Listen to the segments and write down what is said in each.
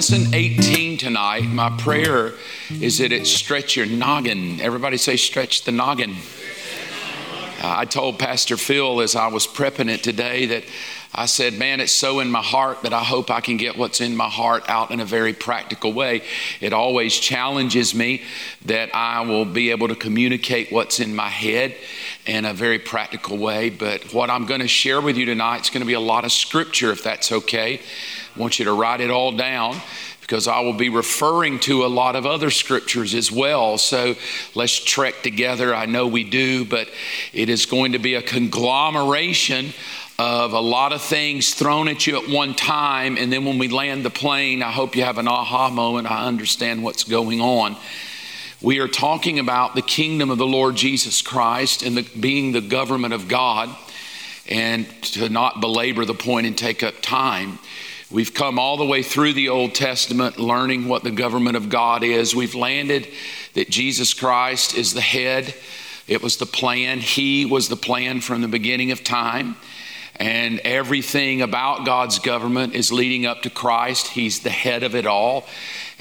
lesson 18 tonight, my prayer is that it stretch your noggin. Everybody say, stretch the noggin. Uh, I told Pastor Phil as I was prepping it today that I said, Man, it's so in my heart that I hope I can get what's in my heart out in a very practical way. It always challenges me that I will be able to communicate what's in my head in a very practical way. But what I'm going to share with you tonight is going to be a lot of scripture, if that's okay. I want you to write it all down because I will be referring to a lot of other scriptures as well. So let's trek together. I know we do, but it is going to be a conglomeration of a lot of things thrown at you at one time. And then when we land the plane, I hope you have an aha moment. I understand what's going on. We are talking about the kingdom of the Lord Jesus Christ and the, being the government of God. And to not belabor the point and take up time, we've come all the way through the Old Testament learning what the government of God is. We've landed that Jesus Christ is the head, it was the plan. He was the plan from the beginning of time and everything about God's government is leading up to Christ. He's the head of it all.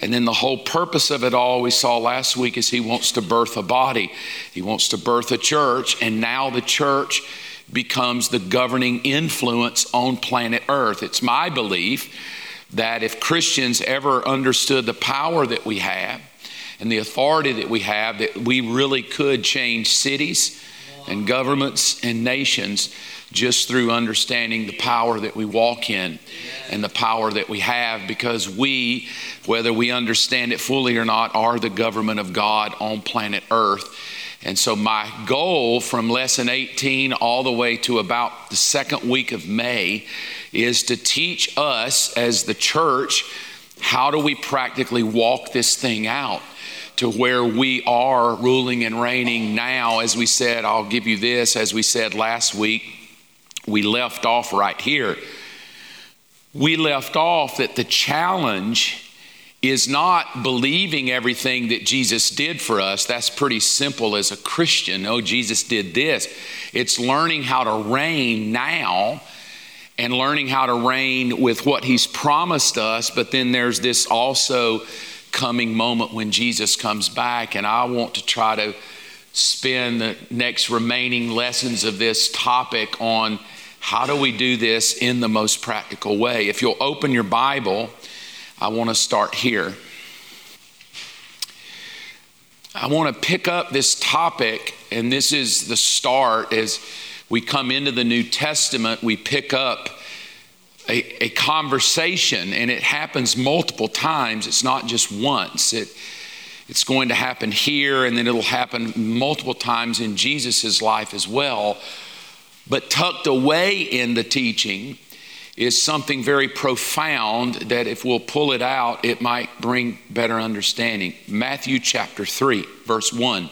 And then the whole purpose of it all we saw last week is He wants to birth a body, He wants to birth a church, and now the church becomes the governing influence on planet Earth. It's my belief that if Christians ever understood the power that we have and the authority that we have, that we really could change cities and governments and nations just through understanding the power that we walk in and the power that we have because we, whether we understand it fully or not, are the government of God on planet Earth. And so, my goal from lesson 18 all the way to about the second week of May is to teach us as the church how do we practically walk this thing out to where we are ruling and reigning now. As we said, I'll give you this, as we said last week we left off right here. We left off that the challenge is not believing everything that Jesus did for us. That's pretty simple as a Christian. Oh, Jesus did this. It's learning how to reign now and learning how to reign with what He's promised us. But then there's this also coming moment when Jesus comes back, and I want to try to spend the next remaining lessons of this topic on how do we do this in the most practical way? If you'll open your Bible, I want to start here. I want to pick up this topic, and this is the start as we come into the New Testament, we pick up a, a conversation, and it happens multiple times. It's not just once. It, it's going to happen here, and then it'll happen multiple times in Jesus' life as well but tucked away in the teaching is something very profound that if we'll pull it out, it might bring better understanding. Matthew chapter 3, verse 1.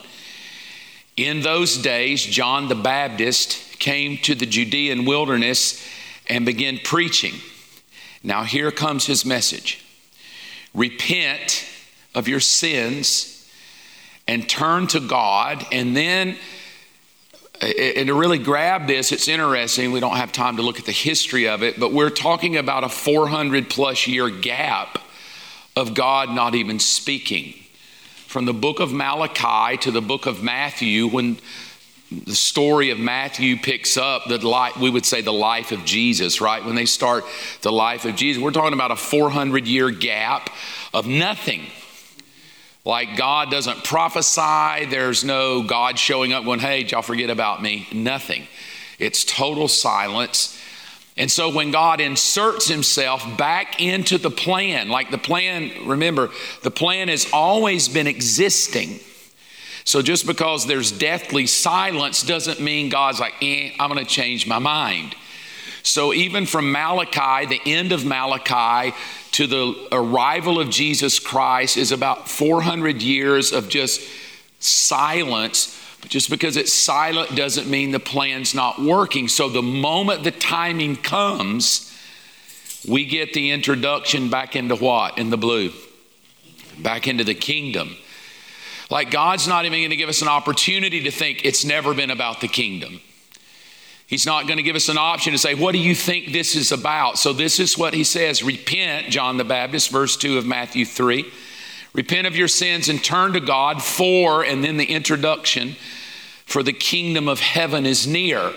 In those days, John the Baptist came to the Judean wilderness and began preaching. Now, here comes his message Repent of your sins and turn to God, and then and to really grab this, it's interesting. We don't have time to look at the history of it, but we're talking about a 400 plus year gap of God not even speaking. From the book of Malachi to the book of Matthew, when the story of Matthew picks up the life, we would say the life of Jesus, right? When they start the life of Jesus, we're talking about a 400 year gap of nothing like God doesn't prophesy, there's no God showing up going, hey, y'all forget about me. Nothing. It's total silence. And so when God inserts himself back into the plan, like the plan, remember, the plan has always been existing. So just because there's deathly silence doesn't mean God's like, eh, I'm going to change my mind. So even from Malachi, the end of Malachi, to the arrival of Jesus Christ is about 400 years of just silence. But just because it's silent doesn't mean the plan's not working. So the moment the timing comes, we get the introduction back into what? In the blue. Back into the kingdom. Like God's not even going to give us an opportunity to think it's never been about the kingdom. He's not going to give us an option to say, What do you think this is about? So, this is what he says Repent, John the Baptist, verse 2 of Matthew 3. Repent of your sins and turn to God for, and then the introduction, for the kingdom of heaven is near.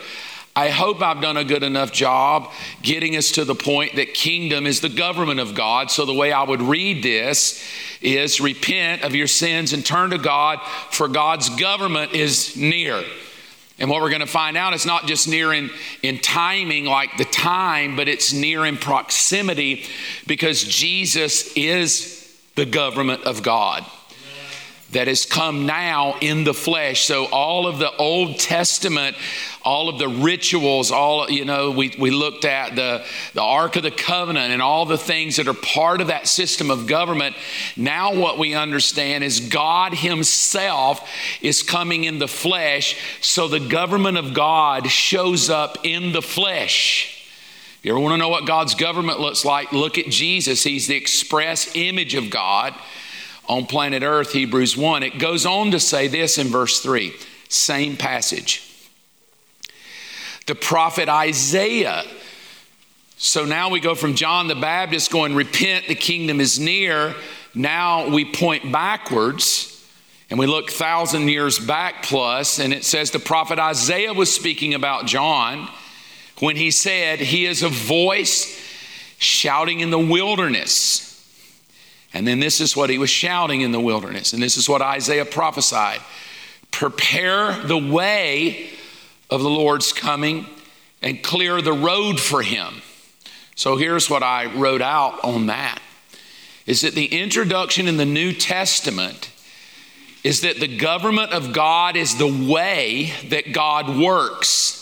I hope I've done a good enough job getting us to the point that kingdom is the government of God. So, the way I would read this is repent of your sins and turn to God, for God's government is near. And what we're going to find out is not just near in, in timing, like the time, but it's near in proximity because Jesus is the government of God that has come now in the flesh. So all of the Old Testament, all of the rituals, all you know, we, we looked at the, the Ark of the Covenant and all the things that are part of that system of government. Now what we understand is God Himself is coming in the flesh, so the government of God shows up in the flesh. You ever want to know what God's government looks like? Look at Jesus. He's the express image of God on planet Earth, Hebrews 1. It goes on to say this in verse 3, same passage. The prophet Isaiah. So now we go from John the Baptist going, Repent, the kingdom is near. Now we point backwards and we look thousand years back plus, and it says the prophet Isaiah was speaking about John when he said, He is a voice shouting in the wilderness. And then this is what he was shouting in the wilderness. And this is what Isaiah prophesied Prepare the way of the Lord's coming and clear the road for him. So here's what I wrote out on that is that the introduction in the New Testament is that the government of God is the way that God works.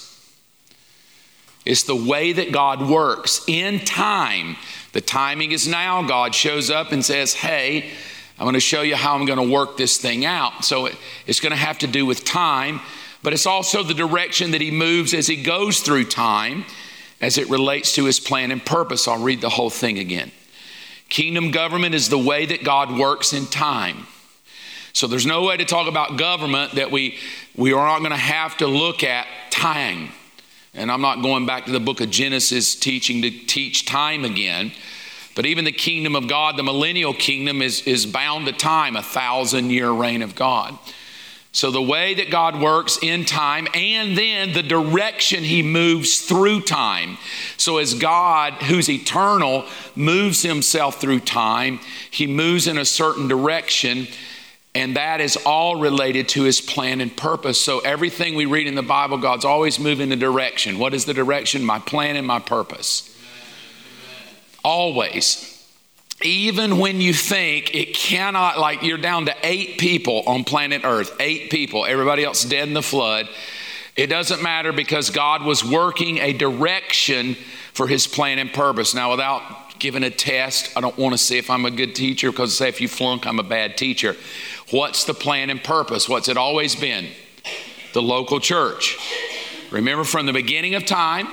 It's the way that God works in time. The timing is now. God shows up and says, Hey, I'm going to show you how I'm going to work this thing out. So it, it's going to have to do with time, but it's also the direction that He moves as He goes through time as it relates to His plan and purpose. I'll read the whole thing again. Kingdom government is the way that God works in time. So there's no way to talk about government that we, we are not going to have to look at time. And I'm not going back to the book of Genesis teaching to teach time again. But even the kingdom of God, the millennial kingdom, is, is bound to time, a thousand year reign of God. So, the way that God works in time and then the direction He moves through time. So, as God, who's eternal, moves Himself through time, He moves in a certain direction and that is all related to his plan and purpose. So everything we read in the Bible, God's always moving the direction. What is the direction? My plan and my purpose. Always. Even when you think it cannot, like you're down to eight people on planet Earth, eight people, everybody else dead in the flood. It doesn't matter because God was working a direction for his plan and purpose. Now, without giving a test, I don't want to say if I'm a good teacher because say if you flunk, I'm a bad teacher. What's the plan and purpose? What's it always been? The local church. Remember, from the beginning of time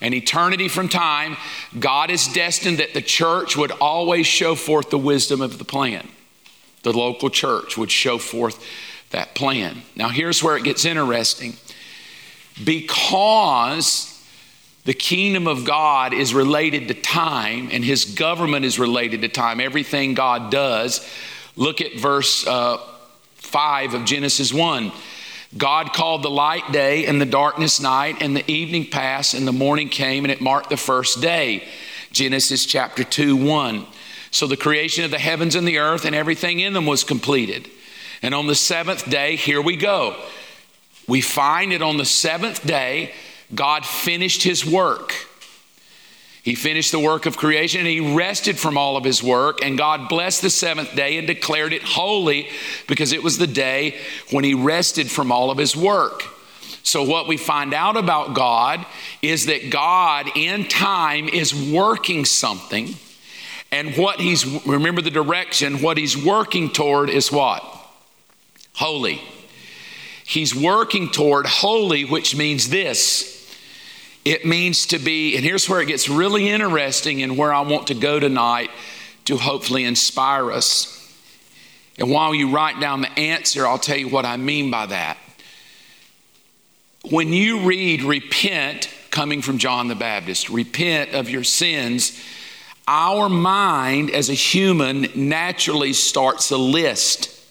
and eternity from time, God is destined that the church would always show forth the wisdom of the plan. The local church would show forth that plan. Now, here's where it gets interesting. Because the kingdom of God is related to time and his government is related to time, everything God does Look at verse uh, 5 of Genesis 1. God called the light day and the darkness night, and the evening passed, and the morning came, and it marked the first day. Genesis chapter 2 1. So the creation of the heavens and the earth and everything in them was completed. And on the seventh day, here we go. We find it on the seventh day, God finished his work. He finished the work of creation and he rested from all of his work. And God blessed the seventh day and declared it holy because it was the day when he rested from all of his work. So, what we find out about God is that God in time is working something. And what he's, remember the direction, what he's working toward is what? Holy. He's working toward holy, which means this it means to be, and here's where it gets really interesting and where I want to go tonight to hopefully inspire us. And while you write down the answer, I'll tell you what I mean by that. when you read repent, coming from John the Baptist, repent of your sins, our mind as a human naturally starts a list.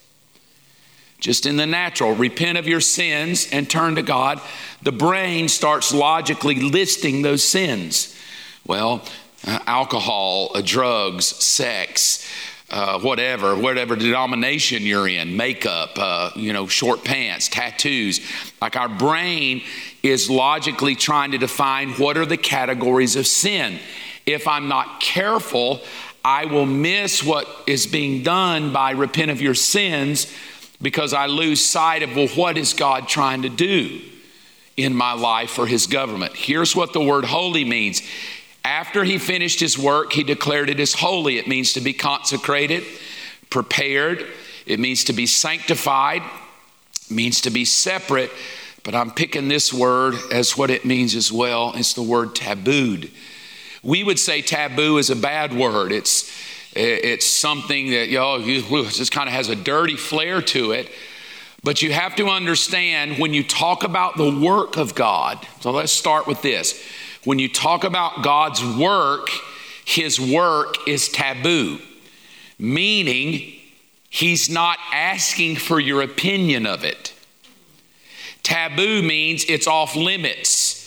Just in the natural, repent of your sins and turn to God. The brain starts logically listing those sins. Well, uh, alcohol, uh, drugs, sex, uh, whatever, whatever denomination you're in, makeup, uh, you know, short pants, tattoos. Like our brain is logically trying to define what are the categories of sin. If I'm not careful, I will miss what is being done by repent of your sins because I lose sight of, well, what is God trying to do in my life for his government? Here's what the word holy means. After he finished his work, he declared it as holy. It means to be consecrated, prepared, it means to be sanctified, it means to be separate. But I'm picking this word as what it means as well. It's the word tabooed. We would say taboo is a bad word. It's it's something that you know just kind of has a dirty flair to it. But you have to understand when you talk about the work of God. So let's start with this. When you talk about God's work, his work is taboo, meaning he's not asking for your opinion of it. Taboo means it's off limits.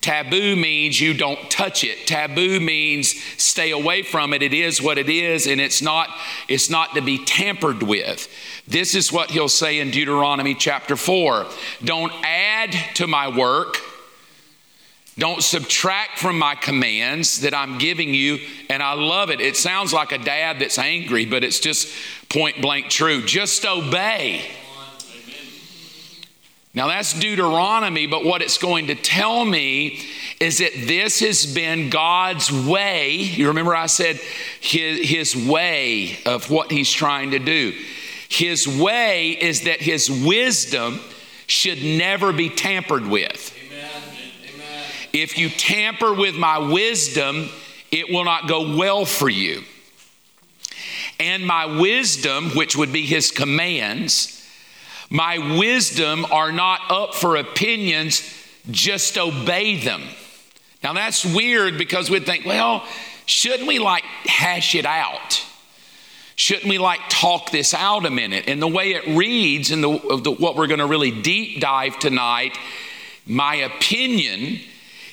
Taboo means you don't touch it. Taboo means stay away from it. It is what it is and it's not it's not to be tampered with. This is what he'll say in Deuteronomy chapter 4. Don't add to my work. Don't subtract from my commands that I'm giving you. And I love it. It sounds like a dad that's angry, but it's just point blank true. Just obey. Now that's Deuteronomy, but what it's going to tell me is that this has been God's way. You remember I said his, his way of what he's trying to do. His way is that his wisdom should never be tampered with. If you tamper with my wisdom, it will not go well for you. And my wisdom, which would be his commands, my wisdom are not up for opinions, just obey them. Now that's weird because we'd think, well, shouldn't we like hash it out? Shouldn't we like talk this out a minute? And the way it reads, and what we're going to really deep dive tonight, my opinion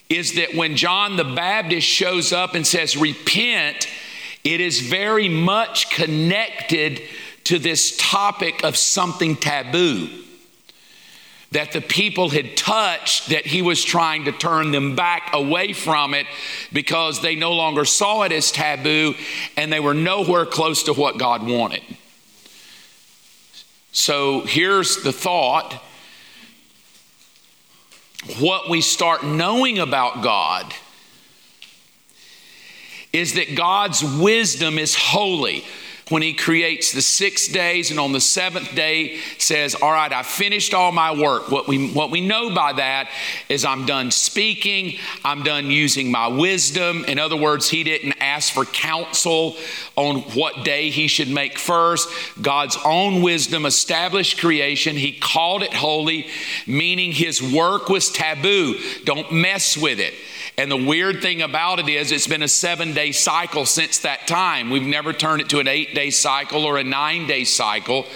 is that when John the Baptist shows up and says, repent, it is very much connected to this topic of something taboo that the people had touched that he was trying to turn them back away from it because they no longer saw it as taboo and they were nowhere close to what God wanted. So here's the thought what we start knowing about God is that God's wisdom is holy when he creates the six days and on the seventh day says, All right, I finished all my work. What we, what we know by that is I'm done speaking, I'm done using my wisdom. In other words, he didn't ask for counsel on what day he should make first. God's own wisdom established creation. He called it holy, meaning his work was taboo. Don't mess with it. And the weird thing about it is, it's been a seven day cycle since that time. We've never turned it to an eight day cycle or a nine day cycle.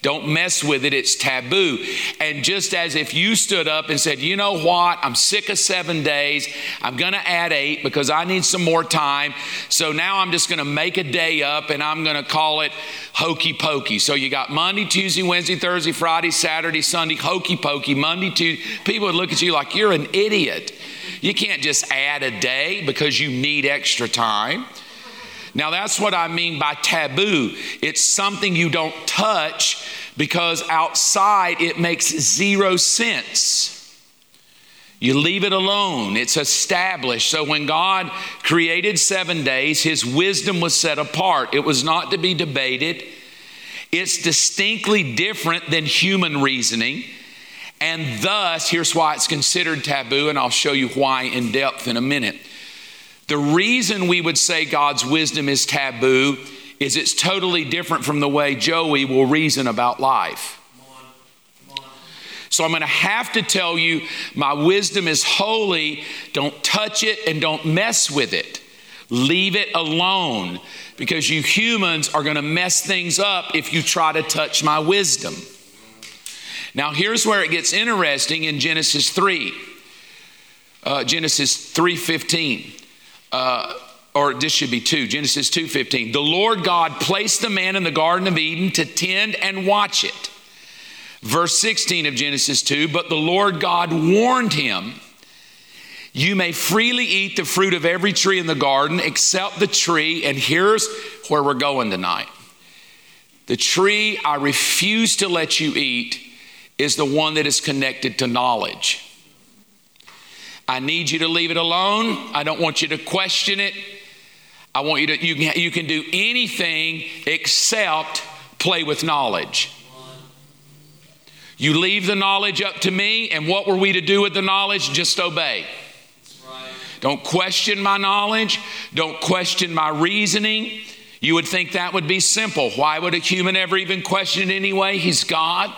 Don't mess with it, it's taboo. And just as if you stood up and said, you know what, I'm sick of seven days, I'm gonna add eight because I need some more time. So now I'm just gonna make a day up and I'm gonna call it hokey pokey. So you got Monday, Tuesday, Wednesday, Thursday, Friday, Saturday, Sunday, hokey pokey, Monday, Tuesday. People would look at you like you're an idiot. You can't just add a day because you need extra time. Now, that's what I mean by taboo. It's something you don't touch because outside it makes zero sense. You leave it alone, it's established. So, when God created seven days, His wisdom was set apart. It was not to be debated, it's distinctly different than human reasoning. And thus, here's why it's considered taboo, and I'll show you why in depth in a minute. The reason we would say God's wisdom is taboo is it's totally different from the way Joey will reason about life. So I'm going to have to tell you my wisdom is holy. Don't touch it and don't mess with it. Leave it alone because you humans are going to mess things up if you try to touch my wisdom. Now, here's where it gets interesting in Genesis 3. Uh, Genesis 3:15. Uh, or this should be 2 genesis 2.15 the lord god placed the man in the garden of eden to tend and watch it verse 16 of genesis 2 but the lord god warned him you may freely eat the fruit of every tree in the garden except the tree and here's where we're going tonight the tree i refuse to let you eat is the one that is connected to knowledge I need you to leave it alone. I don't want you to question it. I want you to, you can, you can do anything except play with knowledge. You leave the knowledge up to me, and what were we to do with the knowledge? Just obey. Don't question my knowledge. Don't question my reasoning. You would think that would be simple. Why would a human ever even question it anyway? He's God.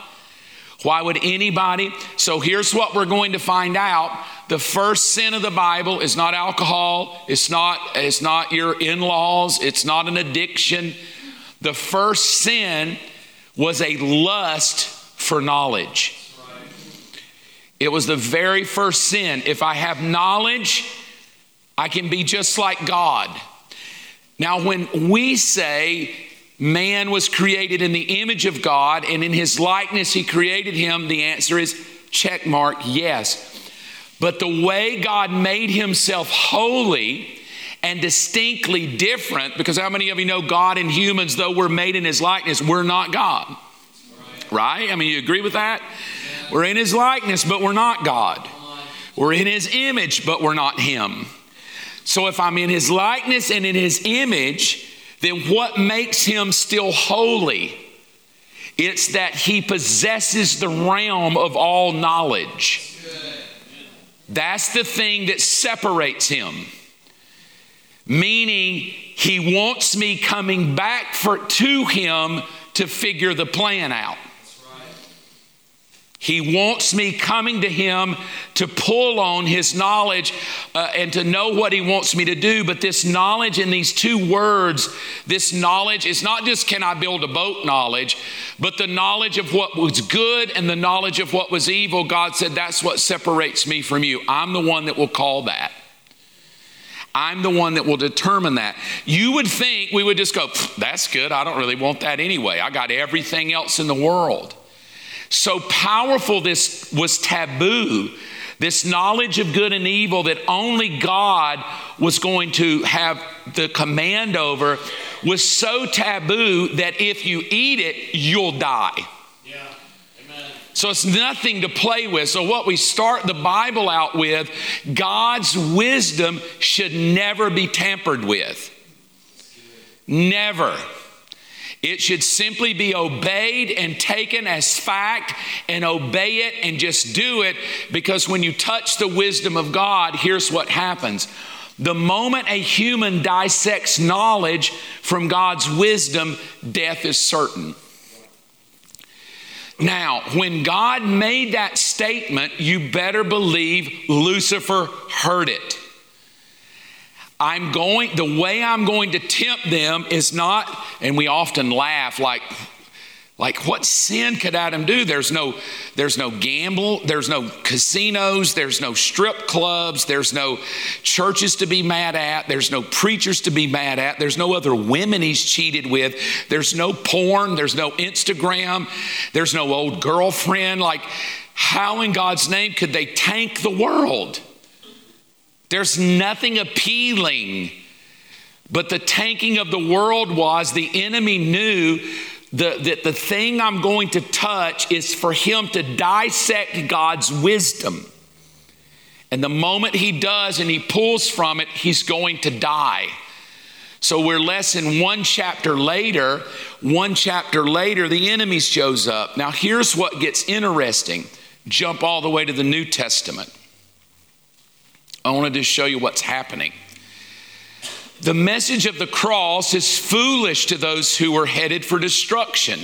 Why would anybody? So here's what we're going to find out. The first sin of the Bible is not alcohol, it's not, it's not your in-laws, it's not an addiction. The first sin was a lust for knowledge. It was the very first sin. If I have knowledge, I can be just like God. Now, when we say man was created in the image of God and in his likeness he created him, the answer is check mark, yes. But the way God made himself holy and distinctly different, because how many of you know God and humans, though we're made in his likeness, we're not God? Right? I mean, you agree with that? We're in his likeness, but we're not God. We're in his image, but we're not him. So if I'm in his likeness and in his image, then what makes him still holy? It's that he possesses the realm of all knowledge. That's the thing that separates him. Meaning, he wants me coming back for, to him to figure the plan out. He wants me coming to Him to pull on His knowledge uh, and to know what He wants me to do. But this knowledge in these two words, this knowledge is not just can I build a boat knowledge, but the knowledge of what was good and the knowledge of what was evil. God said, That's what separates me from you. I'm the one that will call that. I'm the one that will determine that. You would think we would just go, That's good. I don't really want that anyway. I got everything else in the world. So powerful this was taboo, this knowledge of good and evil that only God was going to have the command over was so taboo that if you eat it, you'll die. Yeah. So it's nothing to play with. So, what we start the Bible out with, God's wisdom should never be tampered with. Never. It should simply be obeyed and taken as fact and obey it and just do it because when you touch the wisdom of God, here's what happens. The moment a human dissects knowledge from God's wisdom, death is certain. Now, when God made that statement, you better believe Lucifer heard it. I'm going, the way I'm going to tempt them is not, and we often laugh like, like what sin could Adam do? There's no, there's no gamble, there's no casinos, there's no strip clubs, there's no churches to be mad at, there's no preachers to be mad at, there's no other women he's cheated with, there's no porn, there's no Instagram, there's no old girlfriend. Like, how in God's name could they tank the world? There's nothing appealing. But the tanking of the world was the enemy knew the, that the thing I'm going to touch is for him to dissect God's wisdom. And the moment he does and he pulls from it, he's going to die. So we're less than one chapter later. One chapter later, the enemy shows up. Now, here's what gets interesting. Jump all the way to the New Testament. I wanted to show you what's happening. The message of the cross is foolish to those who are headed for destruction.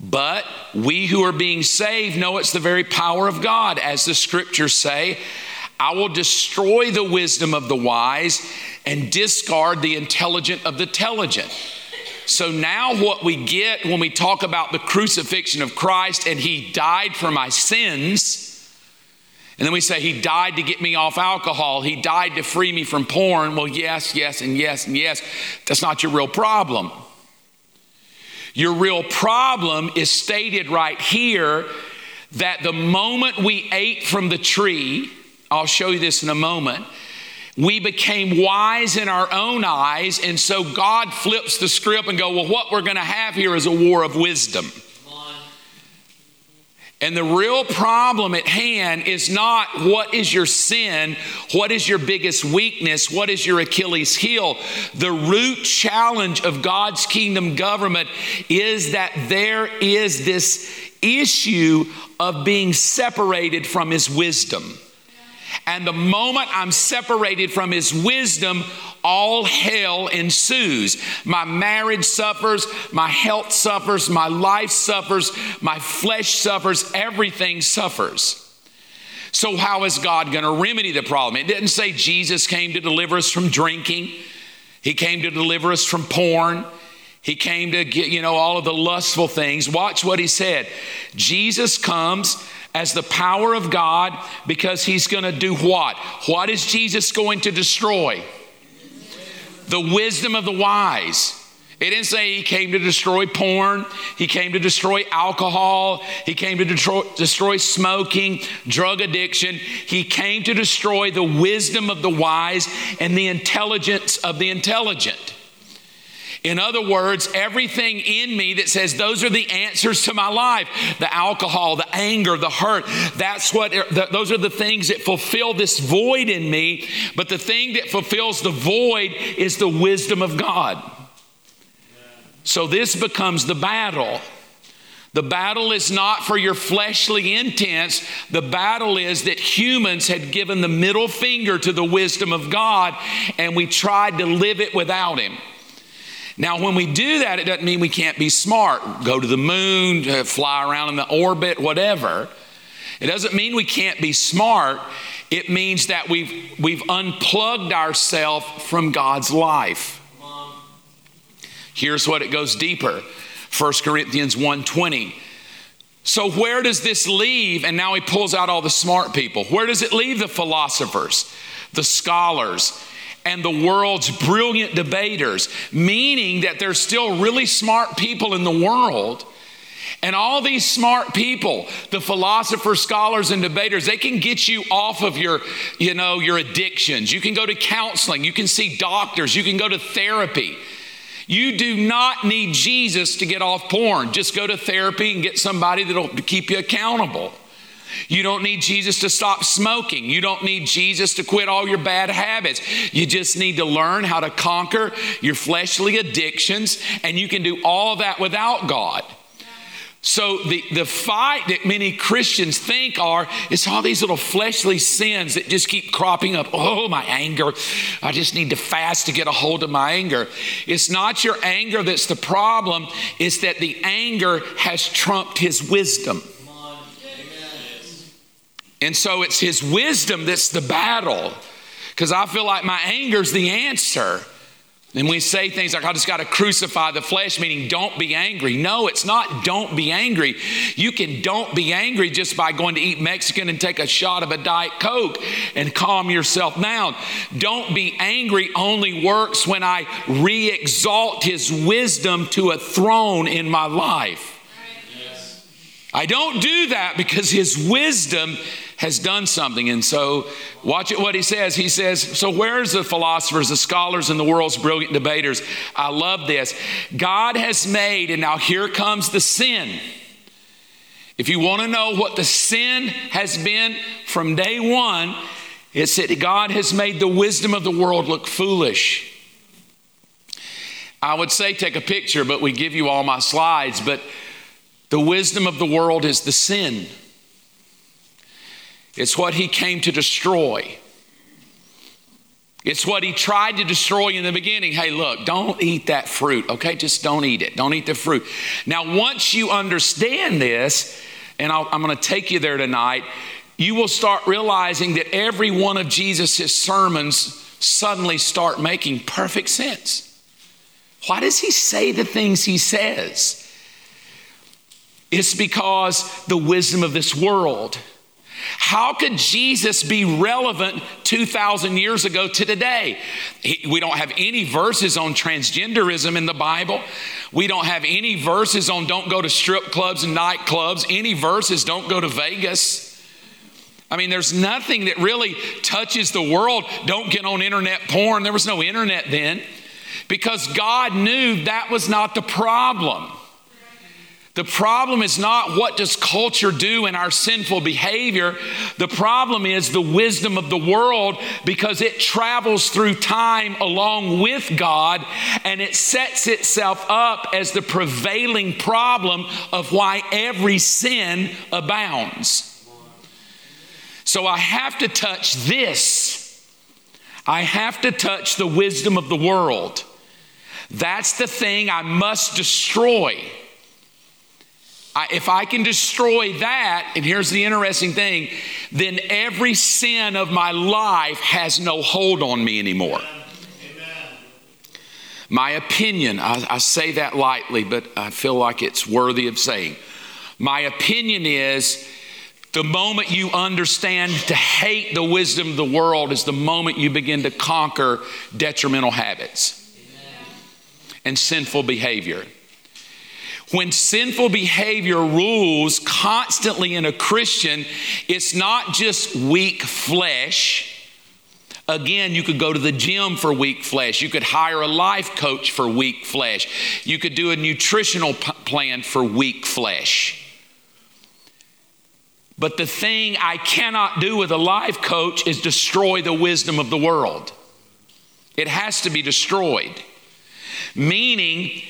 But we who are being saved know it's the very power of God, as the scriptures say. I will destroy the wisdom of the wise and discard the intelligent of the intelligent. So now, what we get when we talk about the crucifixion of Christ and He died for my sins, and then we say, He died to get me off alcohol, He died to free me from porn. Well, yes, yes, and yes, and yes. That's not your real problem. Your real problem is stated right here that the moment we ate from the tree, I'll show you this in a moment, we became wise in our own eyes. And so God flips the script and go, well, what we're going to have here is a war of wisdom. And the real problem at hand is not what is your sin, what is your biggest weakness, what is your Achilles heel. The root challenge of God's kingdom government is that there is this issue of being separated from His wisdom. And the moment I'm separated from His wisdom, all hell ensues. My marriage suffers, my health suffers, my life suffers, my flesh suffers, everything suffers. So, how is God going to remedy the problem? It didn't say Jesus came to deliver us from drinking, He came to deliver us from porn. He came to get, you know, all of the lustful things. Watch what he said. Jesus comes as the power of God because he's going to do what? What is Jesus going to destroy? the wisdom of the wise. It didn't say he came to destroy porn. He came to destroy alcohol. He came to destroy, destroy, smoking, drug addiction. He came to destroy the wisdom of the wise and the intelligence of the intelligent. In other words, everything in me that says those are the answers to my life the alcohol, the anger, the hurt that's what, those are the things that fulfill this void in me. But the thing that fulfills the void is the wisdom of God. So this becomes the battle. The battle is not for your fleshly intents. The battle is that humans had given the middle finger to the wisdom of God and we tried to live it without Him. Now, when we do that, it doesn't mean we can't be smart, go to the moon, uh, fly around in the orbit, whatever. It doesn't mean we can't be smart. It means that we've, we've unplugged ourselves from God's life. Here's what it goes deeper 1 Corinthians 1:20. So where does this leave? And now he pulls out all the smart people. Where does it leave the philosophers, the scholars, and the world's brilliant debaters, meaning that there's still really smart people in the world. And all these smart people, the philosophers, scholars, and debaters, they can get you off of your, you know, your addictions. You can go to counseling, you can see doctors, you can go to therapy. You do not need Jesus to get off porn. Just go to therapy and get somebody that'll keep you accountable. You don't need Jesus to stop smoking. You don't need Jesus to quit all your bad habits. You just need to learn how to conquer your fleshly addictions, and you can do all that without God. So, the, the fight that many Christians think are is all these little fleshly sins that just keep cropping up. Oh, my anger. I just need to fast to get a hold of my anger. It's not your anger that's the problem, it's that the anger has trumped his wisdom. And so it's his wisdom that's the battle. Because I feel like my anger's the answer. And we say things like, I just got to crucify the flesh, meaning don't be angry. No, it's not don't be angry. You can don't be angry just by going to eat Mexican and take a shot of a Diet Coke and calm yourself down. Don't be angry only works when I re exalt his wisdom to a throne in my life. I don't do that because his wisdom has done something. And so, watch it what he says. He says, So, where's the philosophers, the scholars, and the world's brilliant debaters? I love this. God has made, and now here comes the sin. If you want to know what the sin has been from day one, it's that God has made the wisdom of the world look foolish. I would say take a picture, but we give you all my slides. But the wisdom of the world is the sin. It's what he came to destroy. It's what he tried to destroy in the beginning. Hey, look, don't eat that fruit, okay? Just don't eat it. Don't eat the fruit. Now, once you understand this, and i am going to take you there tonight, you will start realizing that every one of Jesus' sermons suddenly start making perfect sense. Why does he say the things he says? It's because the wisdom of this world how could Jesus be relevant 2,000 years ago to today? We don't have any verses on transgenderism in the Bible. We don't have any verses on don't go to strip clubs and nightclubs. Any verses don't go to Vegas. I mean, there's nothing that really touches the world. Don't get on internet porn. There was no internet then because God knew that was not the problem. The problem is not what does culture do in our sinful behavior. The problem is the wisdom of the world because it travels through time along with God and it sets itself up as the prevailing problem of why every sin abounds. So I have to touch this. I have to touch the wisdom of the world. That's the thing I must destroy. I, if I can destroy that, and here's the interesting thing, then every sin of my life has no hold on me anymore. My opinion, I, I say that lightly, but I feel like it's worthy of saying. My opinion is the moment you understand to hate the wisdom of the world is the moment you begin to conquer detrimental habits and sinful behavior. When sinful behavior rules constantly in a Christian, it's not just weak flesh. Again, you could go to the gym for weak flesh. You could hire a life coach for weak flesh. You could do a nutritional p- plan for weak flesh. But the thing I cannot do with a life coach is destroy the wisdom of the world. It has to be destroyed. Meaning,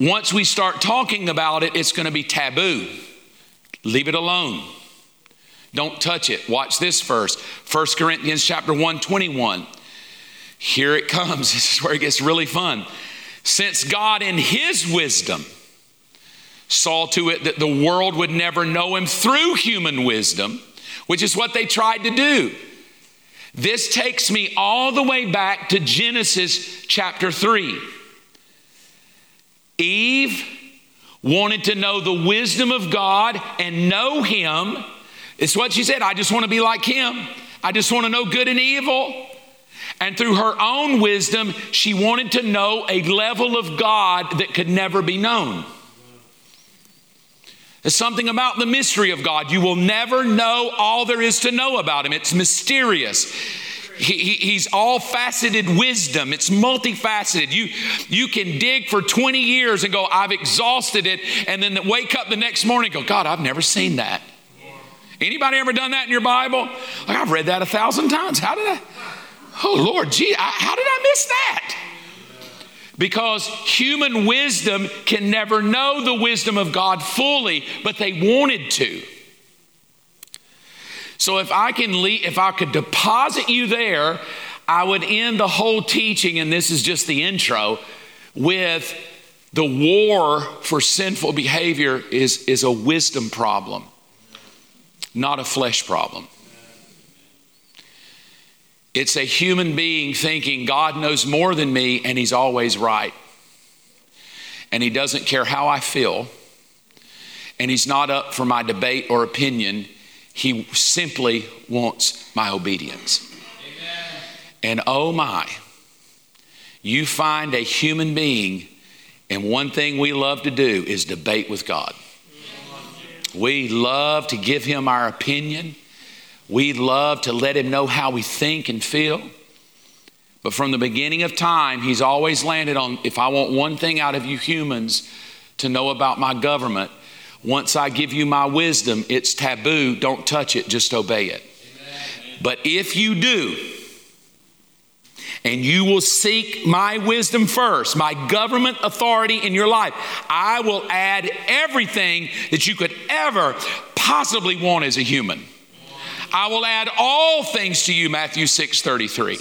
once we start talking about it, it's going to be taboo. Leave it alone. Don't touch it. Watch this verse. 1 Corinthians chapter 1, 21. Here it comes. This is where it gets really fun. Since God in his wisdom saw to it that the world would never know him through human wisdom, which is what they tried to do. This takes me all the way back to Genesis chapter 3. Eve wanted to know the wisdom of God and know Him. It's what she said I just want to be like Him. I just want to know good and evil. And through her own wisdom, she wanted to know a level of God that could never be known. There's something about the mystery of God. You will never know all there is to know about Him, it's mysterious. He, he, he's all faceted wisdom. It's multifaceted. You, you can dig for 20 years and go, I've exhausted it, and then wake up the next morning and go, God, I've never seen that. Anybody ever done that in your Bible? Like, I've read that a thousand times. How did I? Oh, Lord, gee, I, how did I miss that? Because human wisdom can never know the wisdom of God fully, but they wanted to. So if I can leave, if I could deposit you there, I would end the whole teaching, and this is just the intro, with the war for sinful behavior is, is a wisdom problem, not a flesh problem. It's a human being thinking God knows more than me and he's always right. And he doesn't care how I feel. And he's not up for my debate or opinion. He simply wants my obedience. Amen. And oh my, you find a human being, and one thing we love to do is debate with God. We love to give him our opinion. We love to let him know how we think and feel. But from the beginning of time, he's always landed on if I want one thing out of you humans to know about my government, once I give you my wisdom, it's taboo. Don't touch it, just obey it. But if you do, and you will seek my wisdom first, my government authority in your life, I will add everything that you could ever possibly want as a human. I will add all things to you, Matthew 6 33.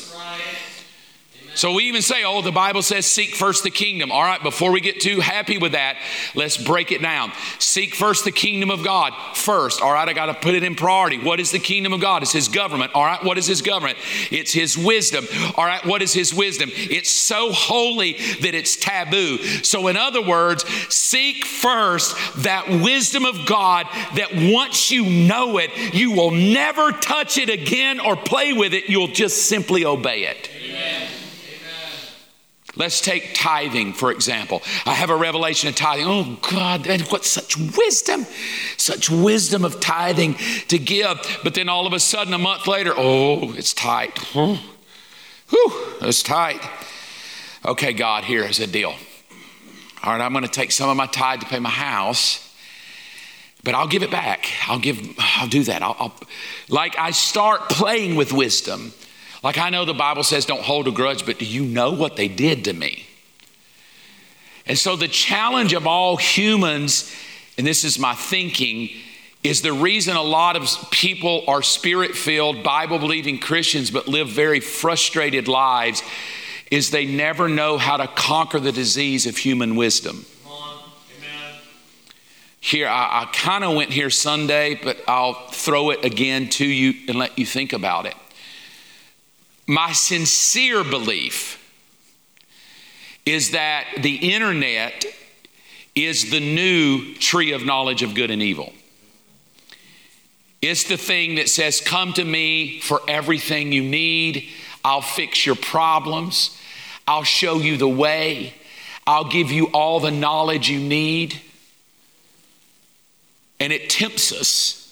So we even say, oh, the Bible says seek first the kingdom. All right, before we get too happy with that, let's break it down. Seek first the kingdom of God first. All right, I got to put it in priority. What is the kingdom of God? It's His government. All right, what is His government? It's His wisdom. All right, what is His wisdom? It's so holy that it's taboo. So, in other words, seek first that wisdom of God that once you know it, you will never touch it again or play with it. You'll just simply obey it. Amen. Let's take tithing, for example. I have a revelation of tithing. Oh, God, what such wisdom, such wisdom of tithing to give. But then all of a sudden, a month later, oh, it's tight. Whew, it's tight. Okay, God, here is a deal. All right, I'm going to take some of my tithe to pay my house but I'll give it back. I'll give, I'll do that. I'll, I'll, like I start playing with wisdom. Like I know the Bible says don't hold a grudge, but do you know what they did to me? And so the challenge of all humans, and this is my thinking, is the reason a lot of people are spirit filled, Bible believing Christians, but live very frustrated lives, is they never know how to conquer the disease of human wisdom. Here, I, I kind of went here Sunday, but I'll throw it again to you and let you think about it my sincere belief is that the internet is the new tree of knowledge of good and evil. It's the thing that says, Come to me for everything you need. I'll fix your problems. I'll show you the way. I'll give you all the knowledge you need. And it tempts us.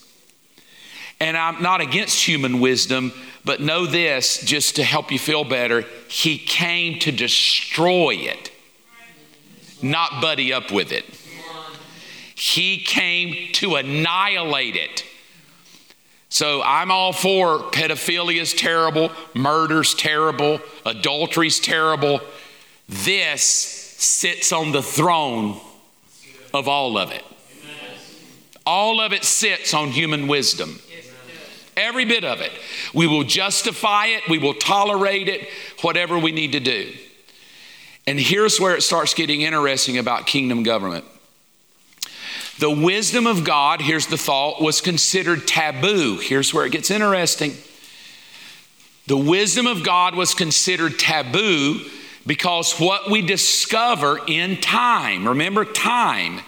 And I'm not against human wisdom, but know this, just to help you feel better, he came to destroy it, not buddy up with it. He came to annihilate it. So I'm all for pedophilia is terrible, murder's terrible, adultery's terrible. This sits on the throne of all of it. All of it sits on human wisdom. Every bit of it. We will justify it, we will tolerate it, whatever we need to do. And here's where it starts getting interesting about kingdom government. The wisdom of God, here's the thought, was considered taboo. Here's where it gets interesting. The wisdom of God was considered taboo because what we discover in time, remember time,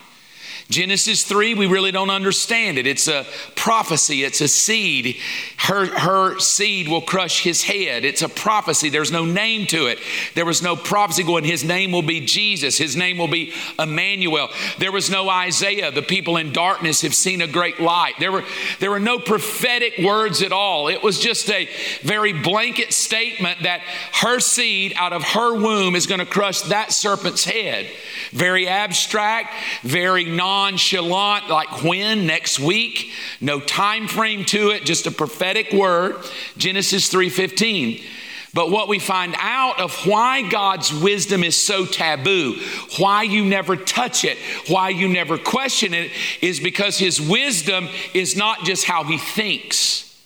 Genesis 3, we really don't understand it. It's a prophecy, it's a seed. Her, her seed will crush his head. It's a prophecy. There's no name to it. There was no prophecy going, his name will be Jesus, his name will be Emmanuel. There was no Isaiah, the people in darkness have seen a great light. There were, there were no prophetic words at all. It was just a very blanket statement that her seed out of her womb is going to crush that serpent's head. Very abstract, very non nonchalant, like when, next week, no time frame to it, just a prophetic word, Genesis 3:15. But what we find out of why God's wisdom is so taboo, why you never touch it, why you never question it, is because His wisdom is not just how He thinks,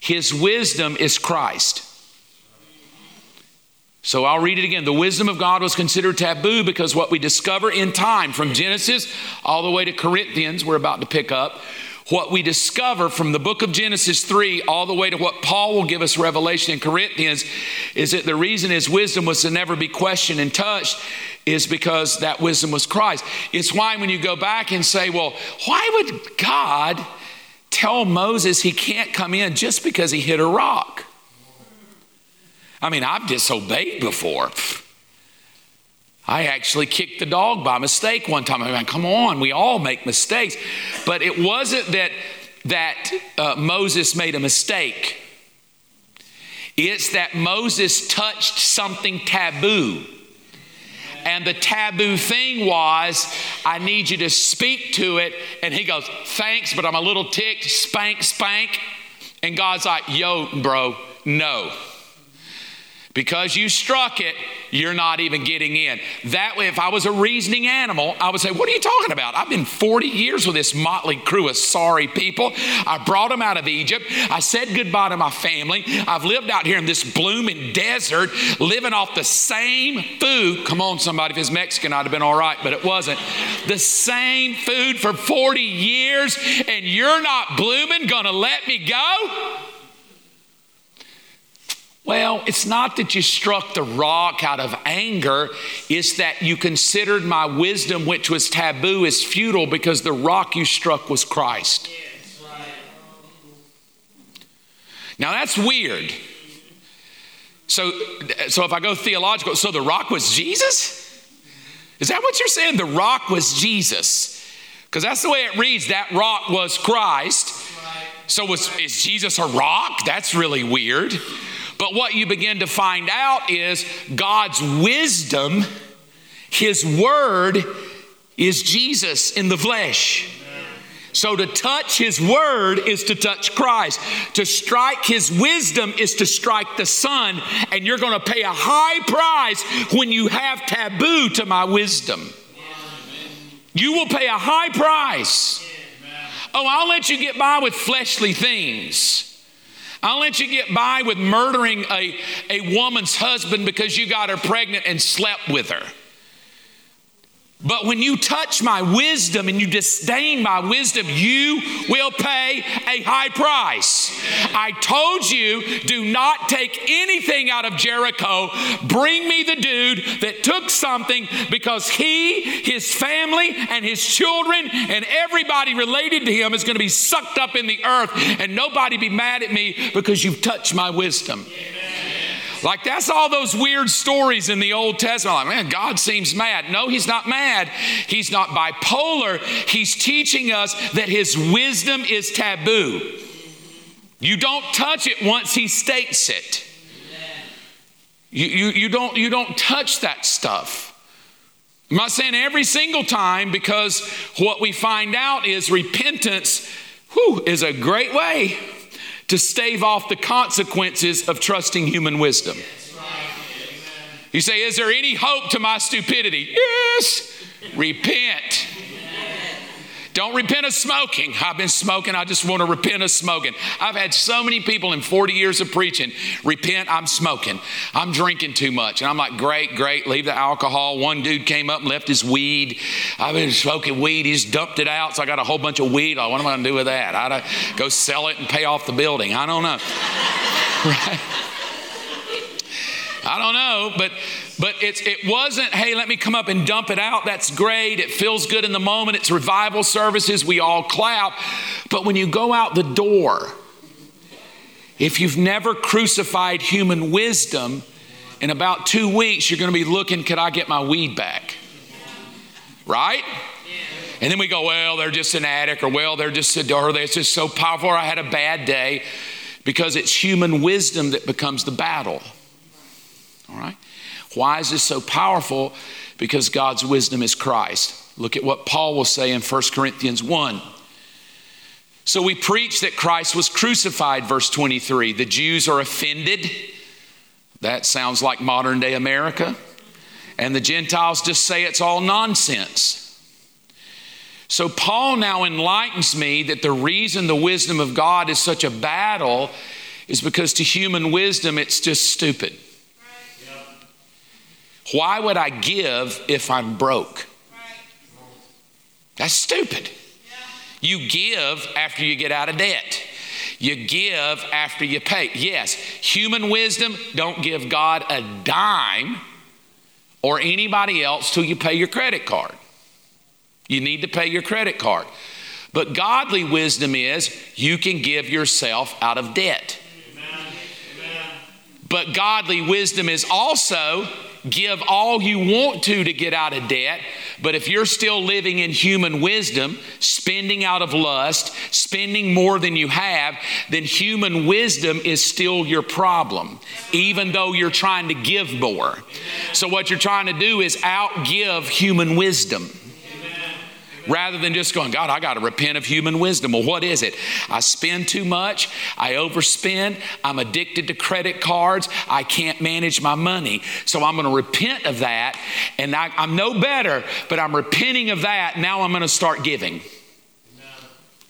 His wisdom is Christ. So I'll read it again. The wisdom of God was considered taboo because what we discover in time, from Genesis all the way to Corinthians, we're about to pick up, what we discover from the book of Genesis 3 all the way to what Paul will give us revelation in Corinthians is that the reason his wisdom was to never be questioned and touched is because that wisdom was Christ. It's why when you go back and say, well, why would God tell Moses he can't come in just because he hit a rock? I mean, I've disobeyed before. I actually kicked the dog by mistake one time. I mean, come on, we all make mistakes. But it wasn't that that uh, Moses made a mistake. It's that Moses touched something taboo. And the taboo thing was, I need you to speak to it. And he goes, Thanks, but I'm a little ticked. Spank, spank. And God's like, Yo, bro, no. Because you struck it, you're not even getting in. That way, if I was a reasoning animal, I would say, What are you talking about? I've been 40 years with this motley crew of sorry people. I brought them out of Egypt. I said goodbye to my family. I've lived out here in this blooming desert, living off the same food. Come on, somebody, if it's Mexican, I'd have been all right, but it wasn't. The same food for 40 years, and you're not blooming, gonna let me go? Well, it's not that you struck the rock out of anger, it's that you considered my wisdom, which was taboo, as futile because the rock you struck was Christ. Now that's weird. So, so if I go theological, so the rock was Jesus? Is that what you're saying? The rock was Jesus. Because that's the way it reads. That rock was Christ. So was, is Jesus a rock? That's really weird. But what you begin to find out is God's wisdom, His word, is Jesus in the flesh. So to touch His word is to touch Christ. To strike His wisdom is to strike the Son. And you're going to pay a high price when you have taboo to my wisdom. You will pay a high price. Oh, I'll let you get by with fleshly things. I'll let you get by with murdering a, a woman's husband because you got her pregnant and slept with her. But when you touch my wisdom and you disdain my wisdom, you will pay a high price. I told you, do not take anything out of Jericho. Bring me the dude that took something because he, his family, and his children, and everybody related to him is going to be sucked up in the earth, and nobody be mad at me because you've touched my wisdom. Like that's all those weird stories in the Old Testament. Like, man, God seems mad. No, he's not mad. He's not bipolar. He's teaching us that his wisdom is taboo. You don't touch it once he states it. You, you, you, don't, you don't touch that stuff. I'm not saying every single time because what we find out is repentance whew, is a great way to stave off the consequences of trusting human wisdom. You say, Is there any hope to my stupidity? Yes. Repent. Don't repent of smoking. I've been smoking. I just want to repent of smoking. I've had so many people in 40 years of preaching repent, I'm smoking. I'm drinking too much. And I'm like, great, great, leave the alcohol. One dude came up and left his weed. I've been smoking weed. He's dumped it out. So I got a whole bunch of weed. What am I going to do with that? I'd uh, go sell it and pay off the building. I don't know. right? I don't know, but but it's it wasn't, hey, let me come up and dump it out. That's great. It feels good in the moment. It's revival services. We all clap. But when you go out the door, if you've never crucified human wisdom, in about two weeks, you're going to be looking, could I get my weed back? Right? And then we go, well, they're just an addict, or well, they're just a, or they're just so powerful, or I had a bad day, because it's human wisdom that becomes the battle. Why is this so powerful? Because God's wisdom is Christ. Look at what Paul will say in 1 Corinthians 1. So we preach that Christ was crucified, verse 23. The Jews are offended. That sounds like modern day America. And the Gentiles just say it's all nonsense. So Paul now enlightens me that the reason the wisdom of God is such a battle is because to human wisdom it's just stupid. Why would I give if I'm broke? That's stupid. You give after you get out of debt. You give after you pay. Yes, human wisdom, don't give God a dime or anybody else till you pay your credit card. You need to pay your credit card. But godly wisdom is you can give yourself out of debt. Amen. But godly wisdom is also give all you want to to get out of debt, but if you're still living in human wisdom, spending out of lust, spending more than you have, then human wisdom is still your problem, even though you're trying to give more. So, what you're trying to do is outgive human wisdom. Rather than just going, God, I got to repent of human wisdom. Well, what is it? I spend too much. I overspend. I'm addicted to credit cards. I can't manage my money. So I'm going to repent of that. And I, am no better, but I'm repenting of that. Now I'm going to start giving.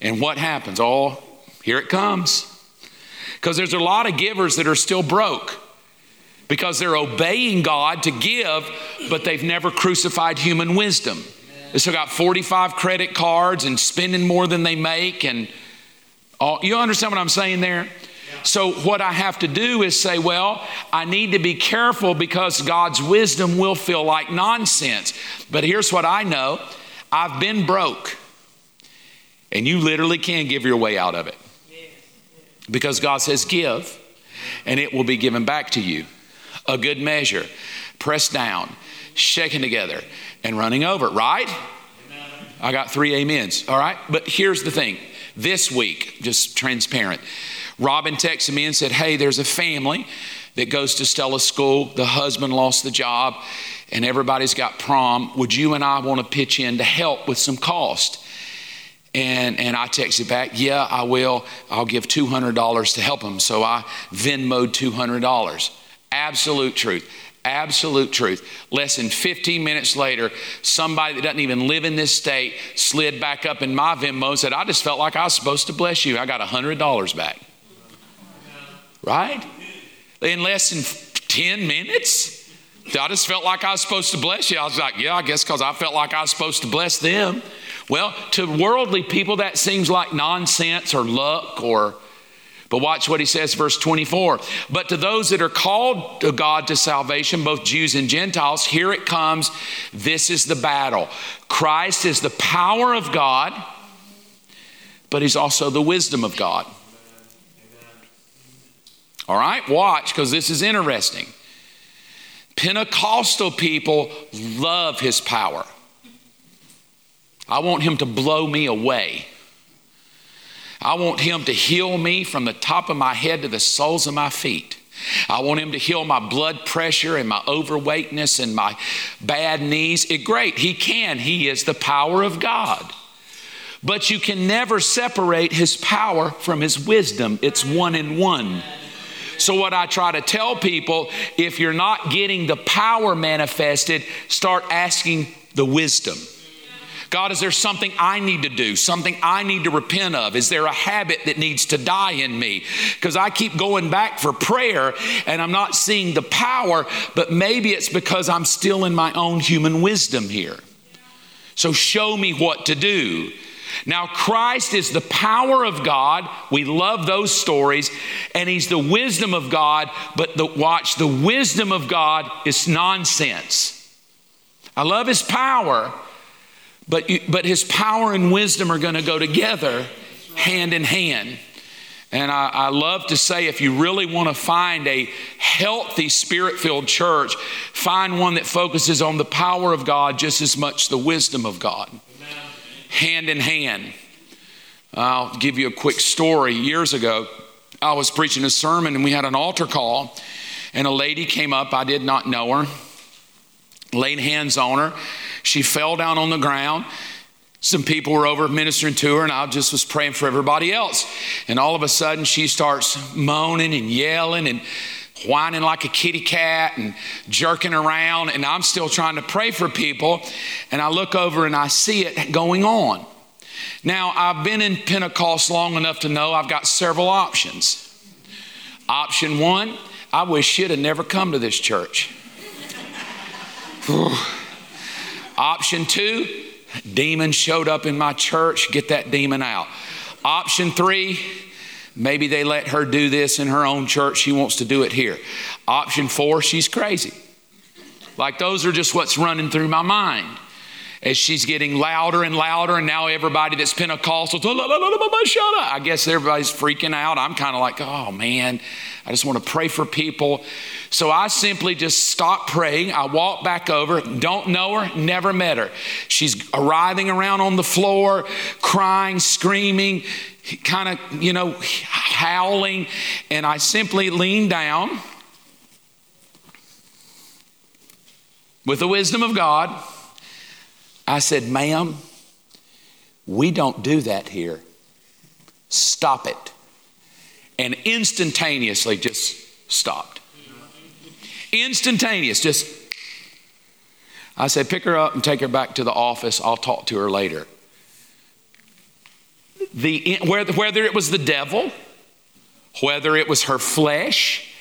And what happens? Oh, here it comes. Because there's a lot of givers that are still broke because they're obeying God to give, but they've never crucified human wisdom. They still got 45 credit cards and spending more than they make. And all, you understand what I'm saying there? So, what I have to do is say, well, I need to be careful because God's wisdom will feel like nonsense. But here's what I know I've been broke, and you literally can give your way out of it. Because God says, give, and it will be given back to you. A good measure, pressed down, shaken together, and running over, right? Amen. I got three amens, all right? But here's the thing this week, just transparent, Robin texted me and said, Hey, there's a family that goes to Stella School. The husband lost the job, and everybody's got prom. Would you and I want to pitch in to help with some cost? And, and I texted back, yeah, I will. I'll give $200 to help them. So I Venmoed $200. Absolute truth. Absolute truth. Less than 15 minutes later, somebody that doesn't even live in this state slid back up in my Venmo and said, I just felt like I was supposed to bless you. I got $100 back. Right? In less than 10 minutes, I just felt like I was supposed to bless you. I was like, yeah, I guess because I felt like I was supposed to bless them. Well, to worldly people, that seems like nonsense or luck or. But watch what he says, verse 24. But to those that are called to God to salvation, both Jews and Gentiles, here it comes. This is the battle. Christ is the power of God, but he's also the wisdom of God. All right, watch because this is interesting. Pentecostal people love his power. I want him to blow me away. I want him to heal me from the top of my head to the soles of my feet. I want him to heal my blood pressure and my overweightness and my bad knees. It, great, he can. He is the power of God. But you can never separate his power from his wisdom. It's one in one. So, what I try to tell people if you're not getting the power manifested, start asking the wisdom. God, is there something I need to do? Something I need to repent of? Is there a habit that needs to die in me? Because I keep going back for prayer and I'm not seeing the power, but maybe it's because I'm still in my own human wisdom here. So show me what to do. Now, Christ is the power of God. We love those stories. And He's the wisdom of God. But the, watch, the wisdom of God is nonsense. I love His power, but, you, but his power and wisdom are going to go together hand in hand. And I, I, love to say if you really want to find a healthy spirit filled church, find one that focuses on the power of God just as much the wisdom of God. Amen. Hand in hand. I'll give you a quick story. Years ago, I was preaching a sermon and we had an altar call, and a lady came up. I did not know her, laid hands on her she fell down on the ground. Some people were over ministering to her, and I just was praying for everybody else. And all of a sudden, she starts moaning and yelling and whining like a kitty cat and jerking around. And I'm still trying to pray for people. And I look over and I see it going on. Now, I've been in Pentecost long enough to know I've got several options. Option one, I wish she'd have never come to this church. Option two, demon showed up in my church, get that demon out. Option three, maybe they let her do this in her own church, she wants to do it here. Option four, she's crazy. Like those are just what's running through my mind as she's getting louder and louder, and now everybody that's Pentecostal. I guess everybody's freaking out. I'm kind of like, oh man, I just want to pray for people. So I simply just stop praying. I walk back over, don't know her, never met her. She's writhing around on the floor, crying, screaming, kind of, you know, howling. And I simply lean down with the wisdom of God I said, Ma'am, We don't do that here. Stop it. And instantaneously just stopped. Instantaneous, just. I said, pick her up and take her back to the office. I'll talk to her later. The, whether it was the devil, whether it was her flesh,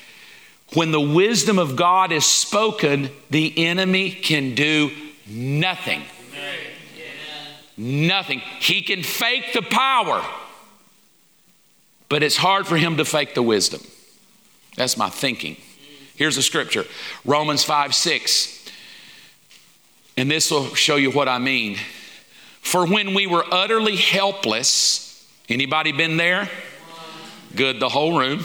when the wisdom of God is spoken, the enemy can do nothing. Nothing. He can fake the power, but it's hard for him to fake the wisdom. That's my thinking. Here's a scripture Romans 5 6. And this will show you what I mean. For when we were utterly helpless, anybody been there? Good, the whole room.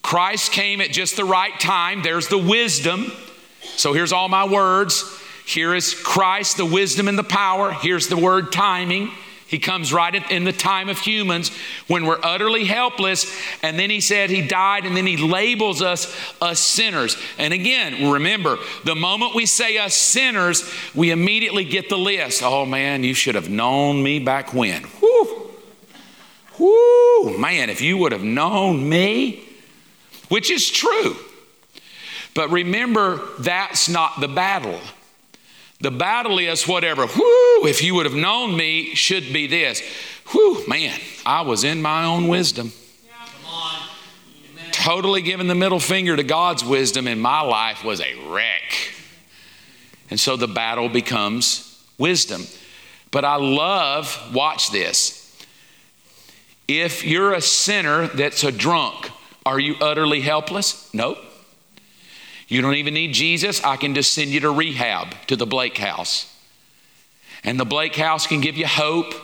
Christ came at just the right time. There's the wisdom. So here's all my words. Here is Christ, the wisdom and the power. Here's the word timing. He comes right in the time of humans when we're utterly helpless. And then he said he died, and then he labels us us sinners. And again, remember, the moment we say us sinners, we immediately get the list. Oh man, you should have known me back when. Whoo! Whoo! Man, if you would have known me, which is true. But remember, that's not the battle. The battle is whatever, whoo, if you would have known me, should be this. Whoo, man, I was in my own wisdom. Totally giving the middle finger to God's wisdom, and my life was a wreck. And so the battle becomes wisdom. But I love, watch this. If you're a sinner that's a drunk, are you utterly helpless? Nope. You don't even need Jesus. I can just send you to rehab to the Blake House. And the Blake House can give you hope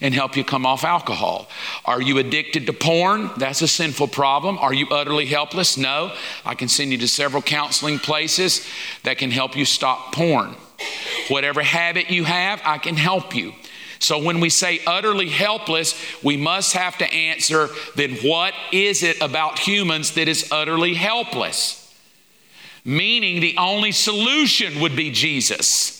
and help you come off alcohol. Are you addicted to porn? That's a sinful problem. Are you utterly helpless? No. I can send you to several counseling places that can help you stop porn. Whatever habit you have, I can help you. So when we say utterly helpless, we must have to answer then what is it about humans that is utterly helpless? Meaning the only solution would be Jesus.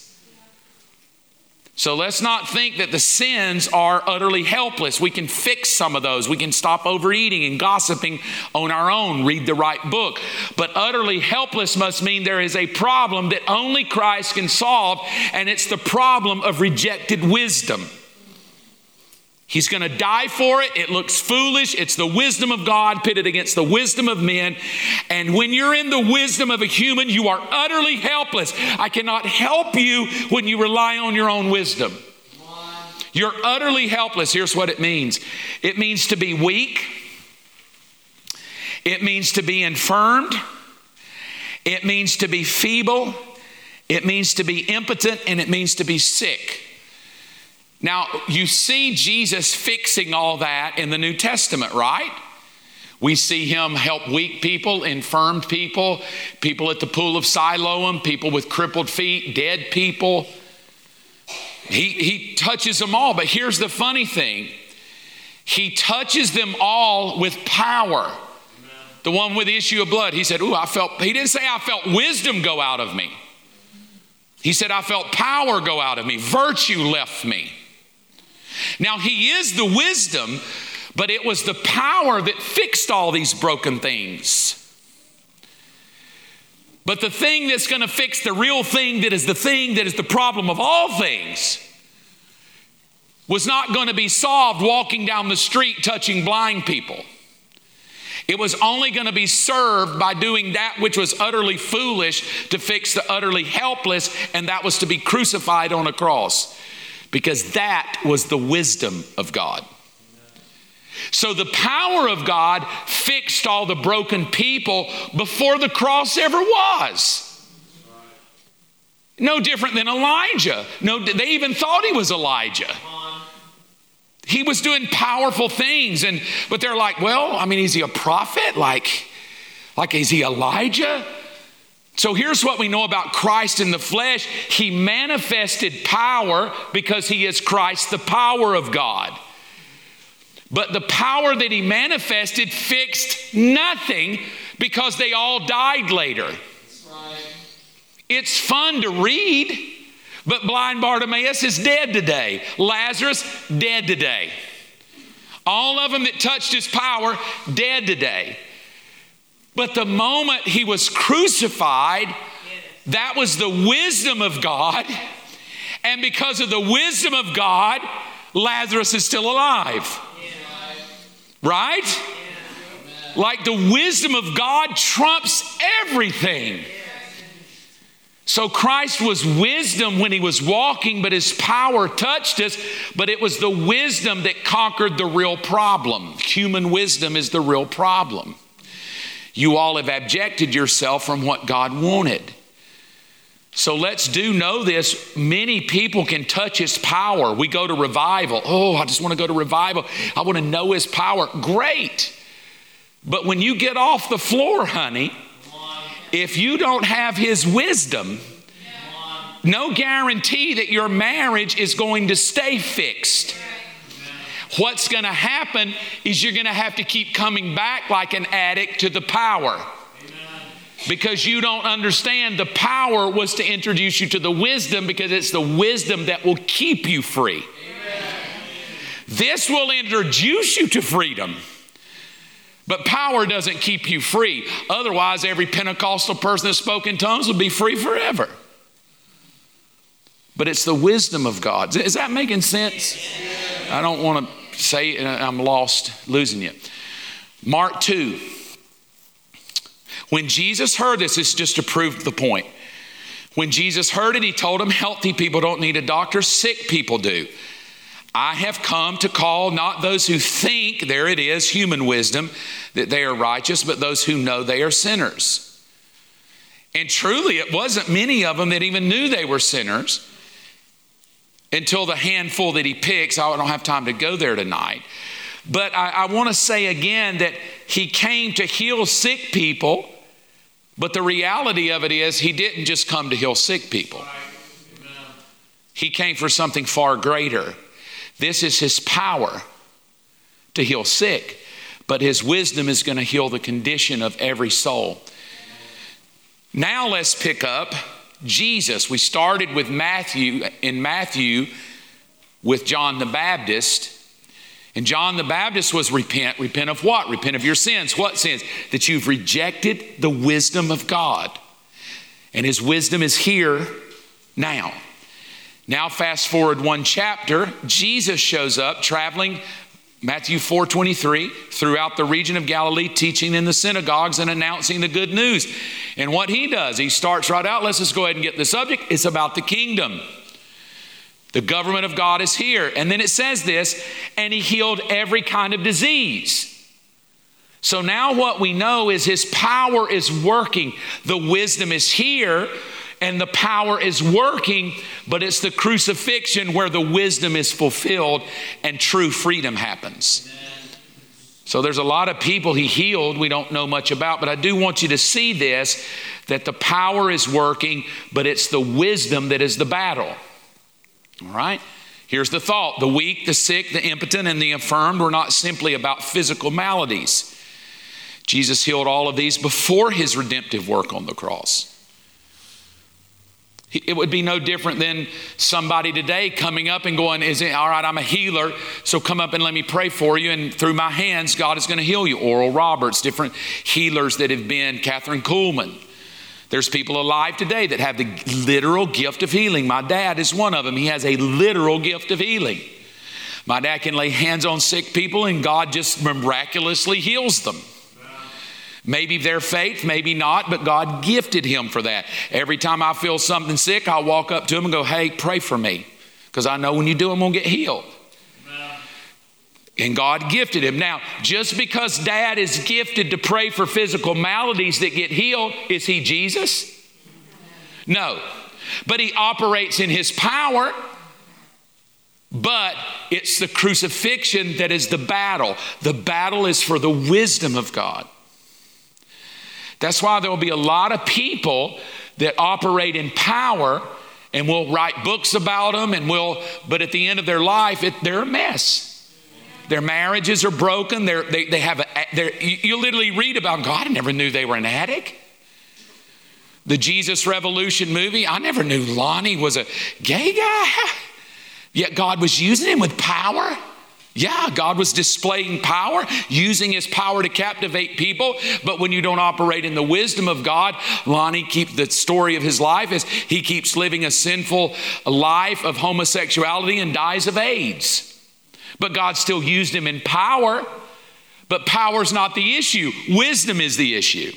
So let's not think that the sins are utterly helpless. We can fix some of those. We can stop overeating and gossiping on our own, read the right book. But utterly helpless must mean there is a problem that only Christ can solve, and it's the problem of rejected wisdom. He's going to die for it. It looks foolish. It's the wisdom of God pitted against the wisdom of men. And when you're in the wisdom of a human, you are utterly helpless. I cannot help you when you rely on your own wisdom. You're utterly helpless. Here's what it means it means to be weak, it means to be infirmed, it means to be feeble, it means to be impotent, and it means to be sick. Now, you see Jesus fixing all that in the New Testament, right? We see him help weak people, infirmed people, people at the pool of Siloam, people with crippled feet, dead people. He, he touches them all. But here's the funny thing He touches them all with power. The one with the issue of blood, he said, Ooh, I felt, he didn't say I felt wisdom go out of me. He said, I felt power go out of me, virtue left me. Now, He is the wisdom, but it was the power that fixed all these broken things. But the thing that's going to fix the real thing that is the thing that is the problem of all things was not going to be solved walking down the street touching blind people. It was only going to be served by doing that which was utterly foolish to fix the utterly helpless, and that was to be crucified on a cross because that was the wisdom of God. So the power of God fixed all the broken people before the cross ever was. No different than Elijah. No, they even thought he was Elijah. He was doing powerful things, and but they're like, well, I mean, is he a prophet? Like, like is he Elijah? So here's what we know about Christ in the flesh He manifested power because He is Christ, the power of God. But the power that He manifested fixed nothing because they all died later. It's fun to read. But blind Bartimaeus is dead today. Lazarus, dead today. All of them that touched his power, dead today. But the moment he was crucified, that was the wisdom of God. And because of the wisdom of God, Lazarus is still alive. Right? Like the wisdom of God trumps everything. So Christ was wisdom when he was walking, but his power touched us. But it was the wisdom that conquered the real problem. Human wisdom is the real problem. You all have abjected yourself from what God wanted. So let's do know this. Many people can touch his power. We go to revival. Oh, I just want to go to revival. I want to know his power. Great. But when you get off the floor, honey, if you don't have his wisdom, no guarantee that your marriage is going to stay fixed. What's going to happen is you're going to have to keep coming back like an addict to the power because you don't understand the power was to introduce you to the wisdom because it's the wisdom that will keep you free. Amen. This will introduce you to freedom. But power doesn't keep you free. Otherwise, every Pentecostal person that spoke in tongues would be free forever. But it's the wisdom of God. Is that making sense? I don't want to say I'm lost losing you. Mark 2. When Jesus heard this, it's just to prove the point. When Jesus heard it, he told him, Healthy people don't need a doctor, sick people do. I have come to call not those who think, there it is, human wisdom, that they are righteous, but those who know they are sinners. And truly, it wasn't many of them that even knew they were sinners until the handful that he picks. Oh, I don't have time to go there tonight. But I, I want to say again that he came to heal sick people but the reality of it is, he didn't just come to heal sick people, he came for something far greater. This is his power to heal sick, but his wisdom is going to heal the condition of every soul. Now let's pick up Jesus. We started with Matthew, in Matthew, with John the Baptist. And John the Baptist was repent. Repent of what? Repent of your sins. What sins? That you've rejected the wisdom of God. And his wisdom is here now. Now, fast forward one chapter, Jesus shows up traveling Matthew 4 23, throughout the region of Galilee, teaching in the synagogues and announcing the good news. And what he does, he starts right out. Let's just go ahead and get the subject. It's about the kingdom. The government of God is here. And then it says this, and he healed every kind of disease. So now what we know is his power is working. The wisdom is here and the power is working, but it's the crucifixion where the wisdom is fulfilled and true freedom happens. So there's a lot of people he healed we don't know much about, but I do want you to see this that the power is working, but it's the wisdom that is the battle. All right? Here's the thought the weak, the sick, the impotent, and the infirmed were not simply about physical maladies. Jesus healed all of these before his redemptive work on the cross. It would be no different than somebody today coming up and going, Is it all right? I'm a healer, so come up and let me pray for you. And through my hands, God is going to heal you. Oral Roberts, different healers that have been, Kathryn Kuhlman. There's people alive today that have the literal gift of healing. My dad is one of them. He has a literal gift of healing. My dad can lay hands on sick people and God just miraculously heals them. Maybe their faith, maybe not, but God gifted him for that. Every time I feel something sick, I'll walk up to him and go, Hey, pray for me. Because I know when you do, I'm going to get healed. And God gifted him. Now, just because dad is gifted to pray for physical maladies that get healed, is he Jesus? No. But he operates in his power. But it's the crucifixion that is the battle. The battle is for the wisdom of God. That's why there will be a lot of people that operate in power and we'll write books about them and we'll, but at the end of their life, it, they're a mess. Their marriages are broken. They're, they, they have a, you literally read about God. I never knew they were an addict. The Jesus Revolution movie, I never knew Lonnie was a gay guy. Yet God was using him with power. Yeah, God was displaying power, using his power to captivate people. But when you don't operate in the wisdom of God, Lonnie keeps the story of his life is he keeps living a sinful life of homosexuality and dies of AIDS. But God still used him in power. But power's not the issue. Wisdom is the issue.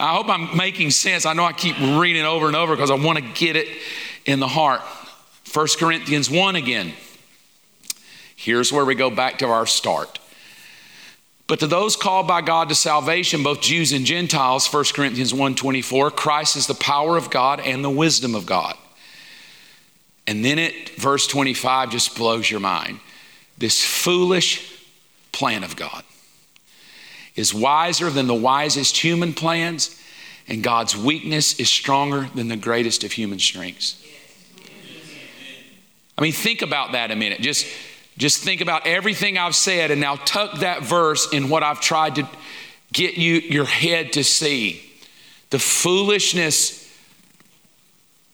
I hope I'm making sense. I know I keep reading over and over because I want to get it in the heart. 1 Corinthians 1 again. Here's where we go back to our start. But to those called by God to salvation, both Jews and Gentiles, 1 Corinthians 1:24, Christ is the power of God and the wisdom of God. And then it verse 25 just blows your mind. This foolish plan of God is wiser than the wisest human plans, and God's weakness is stronger than the greatest of human strengths. I mean, think about that a minute. Just just think about everything I've said and now tuck that verse in what I've tried to get you your head to see. The foolishness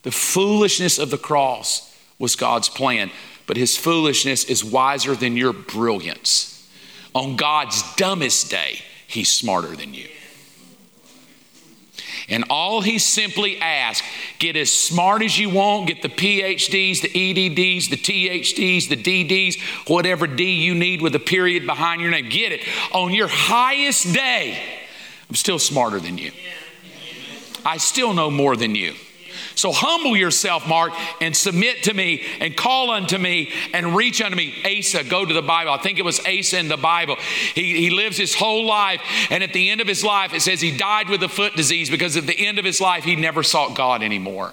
the foolishness of the cross was God's plan, but his foolishness is wiser than your brilliance. On God's dumbest day, he's smarter than you. And all he simply asked get as smart as you want, get the PhDs, the EDDs, the THDs, the DDs, whatever D you need with a period behind your name. Get it. On your highest day, I'm still smarter than you. I still know more than you. So humble yourself, Mark, and submit to me and call unto me and reach unto me. Asa, go to the Bible. I think it was Asa in the Bible. He, he lives his whole life, and at the end of his life, it says he died with a foot disease because at the end of his life, he never sought God anymore.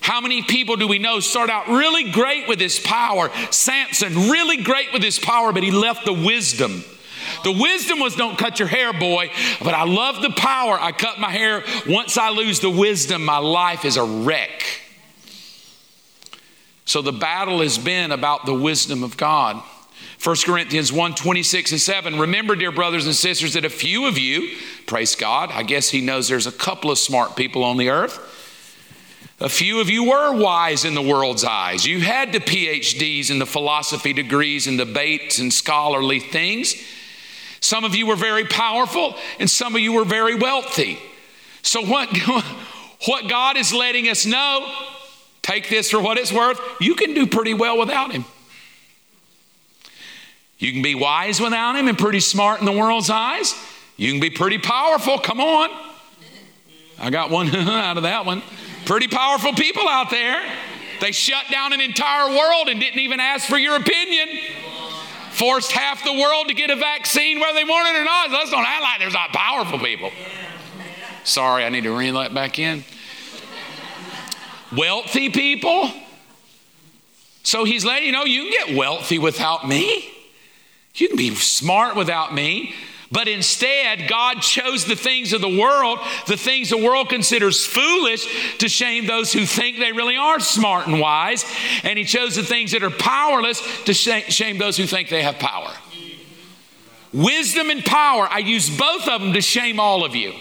How many people do we know start out really great with his power? Samson, really great with his power, but he left the wisdom. The wisdom was don't cut your hair, boy, but I love the power. I cut my hair. Once I lose the wisdom, my life is a wreck. So the battle has been about the wisdom of God. 1 Corinthians 1 26 and 7. Remember, dear brothers and sisters, that a few of you, praise God, I guess he knows there's a couple of smart people on the earth. A few of you were wise in the world's eyes. You had the PhDs and the philosophy degrees and debates and scholarly things. Some of you were very powerful, and some of you were very wealthy. So, what, what God is letting us know, take this for what it's worth, you can do pretty well without Him. You can be wise without Him and pretty smart in the world's eyes. You can be pretty powerful. Come on. I got one out of that one. Pretty powerful people out there. They shut down an entire world and didn't even ask for your opinion forced half the world to get a vaccine whether they want it or not. Let's don't act like there's not powerful people. Sorry, I need to reel that back in. Wealthy people. So he's letting you know you can get wealthy without me. You can be smart without me. But instead, God chose the things of the world, the things the world considers foolish, to shame those who think they really are smart and wise. And He chose the things that are powerless to shame those who think they have power. Wisdom and power, I use both of them to shame all of you.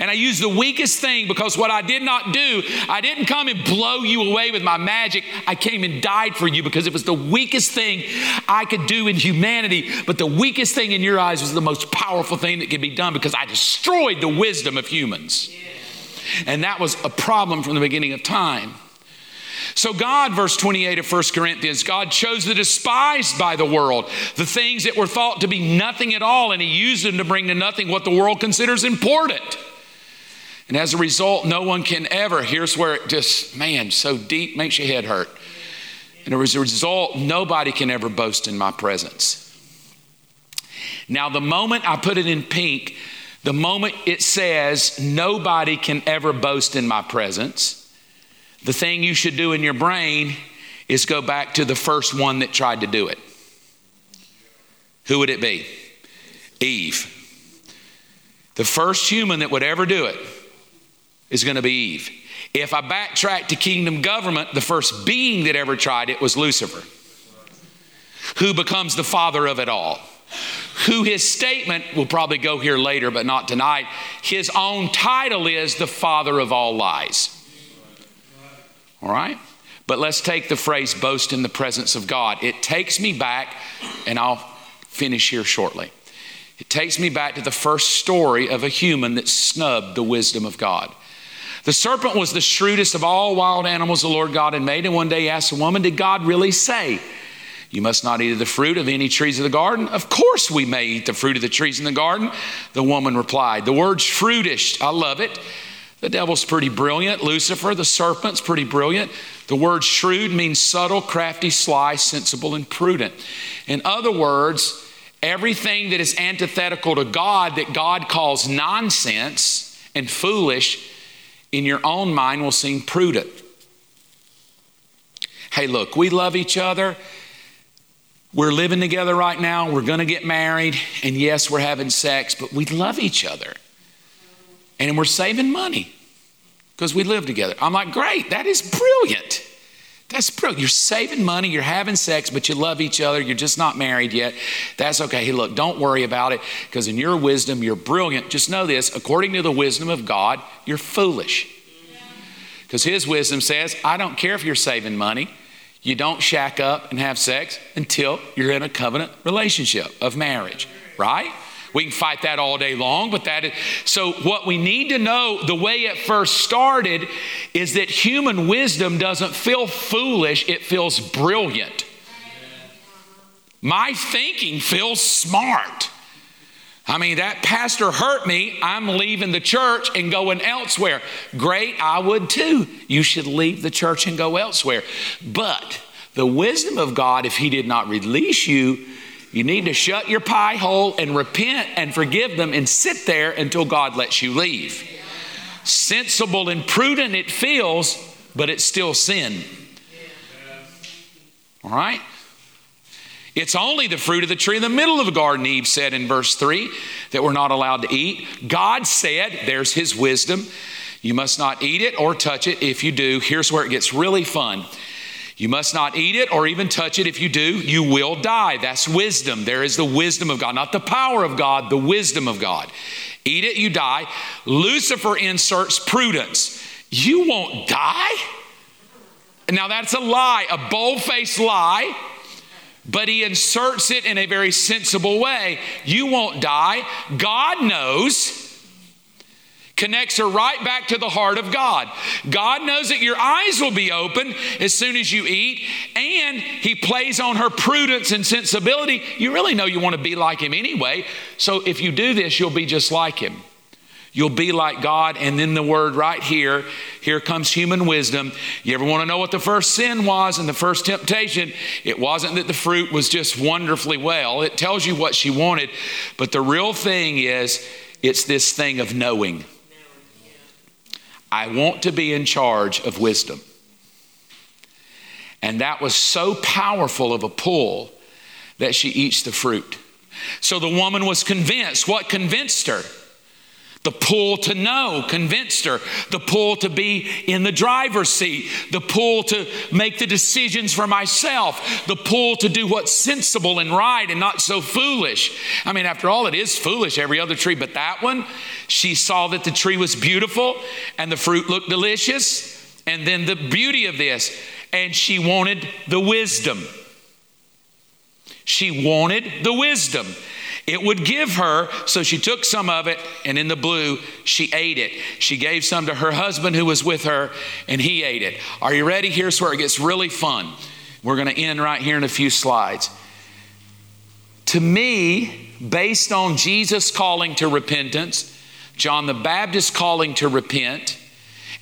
And I use the weakest thing because what I did not do, I didn't come and blow you away with my magic. I came and died for you because it was the weakest thing I could do in humanity. But the weakest thing in your eyes was the most powerful thing that could be done because I destroyed the wisdom of humans. And that was a problem from the beginning of time. So, God, verse 28 of 1 Corinthians, God chose the despised by the world, the things that were thought to be nothing at all, and He used them to bring to nothing what the world considers important. And as a result, no one can ever, here's where it just, man, so deep makes your head hurt. And as a result, nobody can ever boast in my presence. Now, the moment I put it in pink, the moment it says nobody can ever boast in my presence, the thing you should do in your brain is go back to the first one that tried to do it. Who would it be? Eve. The first human that would ever do it is going to be Eve. If I backtrack to kingdom government, the first being that ever tried it was Lucifer, who becomes the father of it all. who his statement will probably go here later, but not tonight. His own title is the father of all lies. All right? But let's take the phrase boast in the presence of God. It takes me back, and I'll finish here shortly. It takes me back to the first story of a human that snubbed the wisdom of God. The serpent was the shrewdest of all wild animals the Lord God had made, and one day he asked the woman, Did God really say, You must not eat of the fruit of any trees of the garden? Of course we may eat the fruit of the trees in the garden. The woman replied, The word's fruitish. I love it. The devil's pretty brilliant. Lucifer, the serpent's pretty brilliant. The word shrewd means subtle, crafty, sly, sensible, and prudent. In other words, everything that is antithetical to God, that God calls nonsense and foolish, in your own mind will seem prudent. Hey, look, we love each other. We're living together right now. We're going to get married. And yes, we're having sex, but we love each other. And we're saving money because we live together. I'm like, great, that is brilliant. That's brilliant. You're saving money, you're having sex, but you love each other, you're just not married yet. That's okay. Hey, look, don't worry about it because in your wisdom, you're brilliant. Just know this according to the wisdom of God, you're foolish. Because His wisdom says, I don't care if you're saving money. You don't shack up and have sex until you're in a covenant relationship of marriage, right? We can fight that all day long, but that is so. What we need to know, the way it first started, is that human wisdom doesn't feel foolish, it feels brilliant. My thinking feels smart. I mean, that pastor hurt me. I'm leaving the church and going elsewhere. Great, I would too. You should leave the church and go elsewhere. But the wisdom of God, if He did not release you, you need to shut your pie hole and repent and forgive them and sit there until God lets you leave. Sensible and prudent it feels, but it's still sin. All right? It's only the fruit of the tree in the middle of the garden, Eve said in verse 3, that we're not allowed to eat. God said, there's his wisdom, you must not eat it or touch it. If you do, here's where it gets really fun. You must not eat it or even touch it. If you do, you will die. That's wisdom. There is the wisdom of God, not the power of God, the wisdom of God. Eat it, you die. Lucifer inserts prudence. You won't die? Now, that's a lie, a bold faced lie, but he inserts it in a very sensible way. You won't die. God knows connects her right back to the heart of God. God knows that your eyes will be open as soon as you eat, and He plays on her prudence and sensibility. You really know you want to be like Him anyway. So if you do this, you'll be just like Him. You'll be like God. And then the word right here, here comes human wisdom. You ever want to know what the first sin was and the first temptation? It wasn't that the fruit was just wonderfully well, it tells you what she wanted. But the real thing is, it's this thing of knowing. I want to be in charge of wisdom. And that was so powerful of a pull that she eats the fruit. So the woman was convinced. What convinced her? The pull to know convinced her. The pull to be in the driver's seat. The pull to make the decisions for myself. The pull to do what's sensible and right and not so foolish. I mean, after all, it is foolish, every other tree, but that one, she saw that the tree was beautiful and the fruit looked delicious. And then the beauty of this, and she wanted the wisdom. She wanted the wisdom. It would give her, so she took some of it, and in the blue, she ate it. She gave some to her husband who was with her, and he ate it. Are you ready? Here's where it gets really fun. We're going to end right here in a few slides. To me, based on Jesus calling to repentance, John the Baptist calling to repent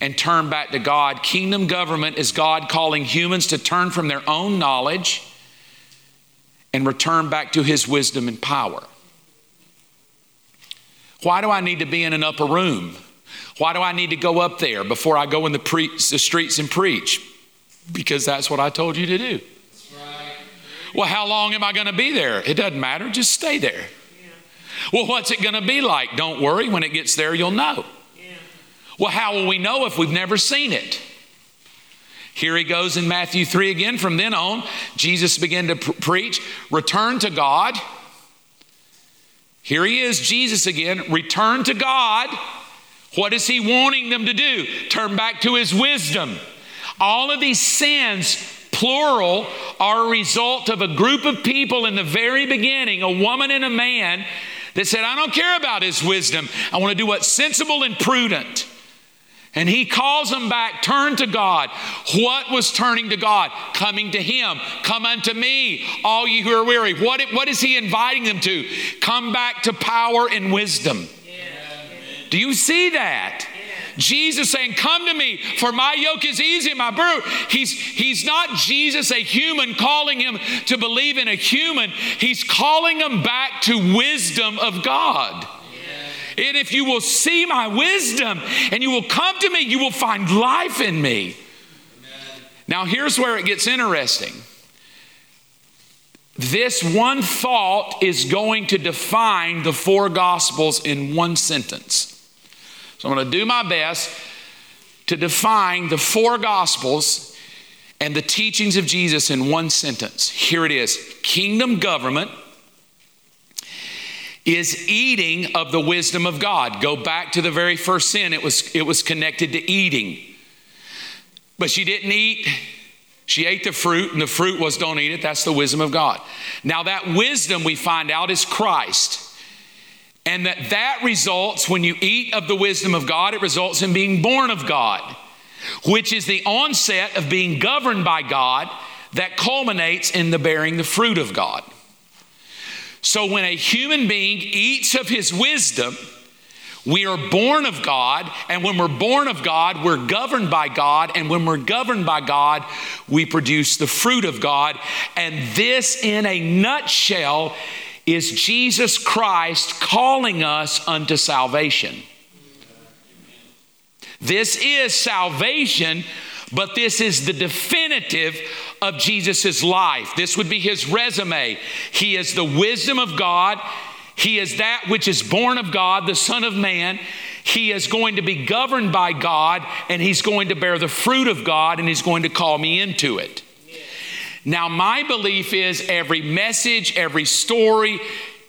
and turn back to God, kingdom government is God calling humans to turn from their own knowledge and return back to his wisdom and power. Why do I need to be in an upper room? Why do I need to go up there before I go in the, pre- the streets and preach? Because that's what I told you to do. Right. Well, how long am I going to be there? It doesn't matter, just stay there. Yeah. Well, what's it going to be like? Don't worry, when it gets there, you'll know. Yeah. Well, how will we know if we've never seen it? Here he goes in Matthew 3 again. From then on, Jesus began to pr- preach, return to God Here he is, Jesus again, return to God. What is he wanting them to do? Turn back to his wisdom. All of these sins, plural, are a result of a group of people in the very beginning, a woman and a man, that said, I don't care about his wisdom. I want to do what's sensible and prudent. And he calls them back, turn to God. What was turning to God? Coming to him. Come unto me, all you who are weary. What, what is he inviting them to? Come back to power and wisdom. Do you see that? Jesus saying, Come to me, for my yoke is easy, my burden. He's, he's not Jesus, a human, calling him to believe in a human. He's calling him back to wisdom of God. And if you will see my wisdom and you will come to me, you will find life in me. Amen. Now, here's where it gets interesting. This one thought is going to define the four gospels in one sentence. So I'm going to do my best to define the four gospels and the teachings of Jesus in one sentence. Here it is Kingdom government is eating of the wisdom of God. Go back to the very first sin, it was, it was connected to eating. But she didn't eat. She ate the fruit, and the fruit was don't eat it. That's the wisdom of God. Now, that wisdom we find out is Christ. And that that results when you eat of the wisdom of God, it results in being born of God, which is the onset of being governed by God that culminates in the bearing the fruit of God. So when a human being eats of his wisdom, we are born of God, and when we're born of God, we're governed by God, and when we're governed by God, we produce the fruit of God. And this, in a nutshell, is Jesus Christ calling us unto salvation. This is salvation, but this is the definitive of Jesus' life. This would be his resume. He is the wisdom of God. He is that which is born of God, the Son of Man. He is going to be governed by God, and he's going to bear the fruit of God, and he's going to call me into it. Now, my belief is every message, every story,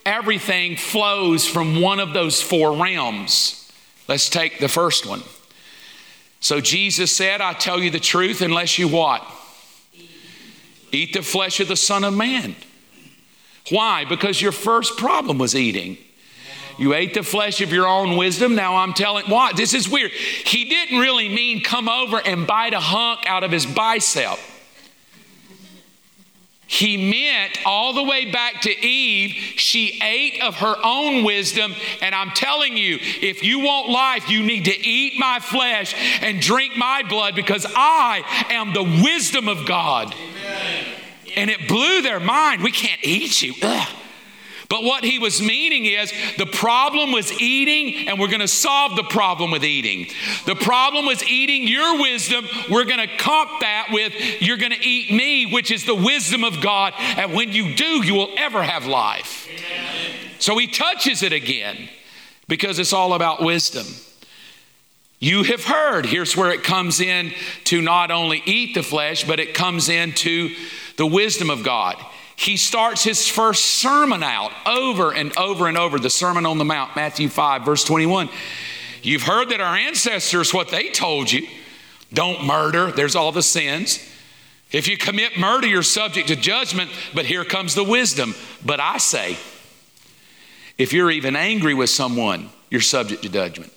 everything flows from one of those four realms. Let's take the first one. So Jesus said, I tell you the truth, unless you what? Eat the flesh of the Son of Man. Why? Because your first problem was eating. You ate the flesh of your own wisdom. Now I'm telling what? This is weird. He didn't really mean come over and bite a hunk out of his bicep. He meant all the way back to Eve, she ate of her own wisdom. And I'm telling you, if you want life, you need to eat my flesh and drink my blood because I am the wisdom of God. Amen. And it blew their mind. We can't eat you. Ugh. But what he was meaning is the problem was eating, and we're going to solve the problem with eating. The problem was eating your wisdom. We're going to comp that with you're going to eat me, which is the wisdom of God. And when you do, you will ever have life. Amen. So he touches it again because it's all about wisdom. You have heard. Here's where it comes in to not only eat the flesh, but it comes into the wisdom of God he starts his first sermon out over and over and over the Sermon on the Mount, Matthew 5, verse 21. You've heard that our ancestors, what they told you don't murder, there's all the sins. If you commit murder, you're subject to judgment, but here comes the wisdom. But I say, if you're even angry with someone, you're subject to judgment.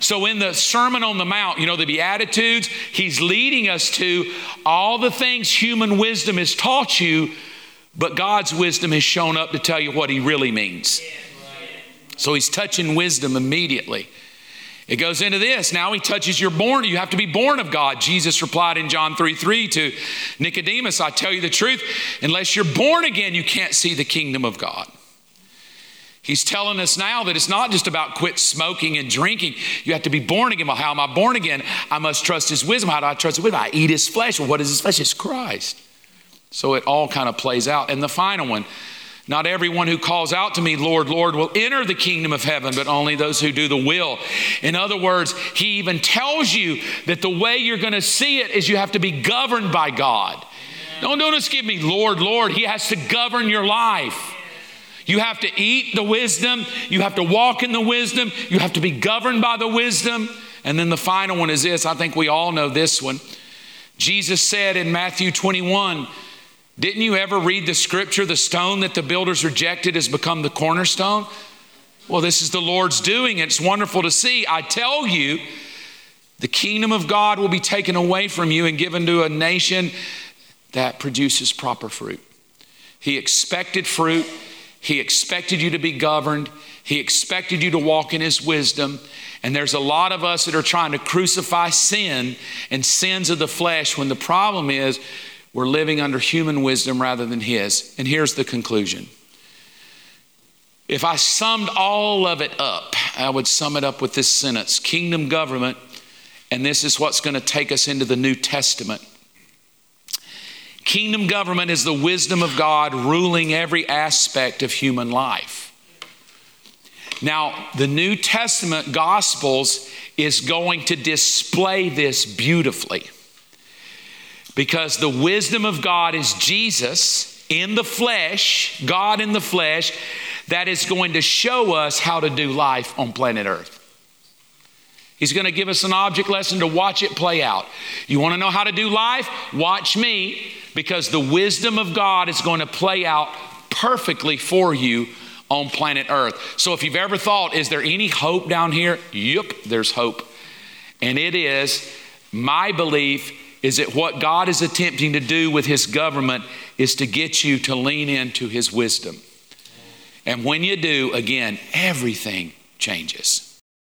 So, in the Sermon on the Mount, you know, the Beatitudes, he's leading us to all the things human wisdom has taught you but God's wisdom has shown up to tell you what He really means. So He's touching wisdom immediately. It goes into this. Now he touches your born. You have to be born of God. Jesus replied in John 3 3 to Nicodemus, I tell you the truth, unless you're born again, you can't see the kingdom of God. He's telling us now that it's not just about quit smoking and drinking. You have to be born again. Well, how am I born again? I must trust his wisdom. How do I trust his wisdom? I eat his flesh. Well, what is his flesh? It's Christ. So it all kind of plays out. And the final one not everyone who calls out to me, Lord, Lord, will enter the kingdom of heaven, but only those who do the will. In other words, he even tells you that the way you're going to see it is you have to be governed by God. Don't, don't just give me Lord, Lord. He has to govern your life. You have to eat the wisdom. You have to walk in the wisdom. You have to be governed by the wisdom. And then the final one is this I think we all know this one. Jesus said in Matthew 21, didn't you ever read the scripture? The stone that the builders rejected has become the cornerstone. Well, this is the Lord's doing. It's wonderful to see. I tell you, the kingdom of God will be taken away from you and given to a nation that produces proper fruit. He expected fruit. He expected you to be governed. He expected you to walk in His wisdom. And there's a lot of us that are trying to crucify sin and sins of the flesh when the problem is we're living under human wisdom rather than His. And here's the conclusion. If I summed all of it up, I would sum it up with this sentence Kingdom government, and this is what's going to take us into the New Testament. Kingdom government is the wisdom of God ruling every aspect of human life. Now, the New Testament Gospels is going to display this beautifully because the wisdom of God is Jesus in the flesh, God in the flesh, that is going to show us how to do life on planet Earth. He's going to give us an object lesson to watch it play out. You want to know how to do life? Watch me because the wisdom of God is going to play out perfectly for you on planet Earth. So if you've ever thought, is there any hope down here? Yep, there's hope. And it is my belief is that what God is attempting to do with His government is to get you to lean into His wisdom. And when you do, again, everything changes.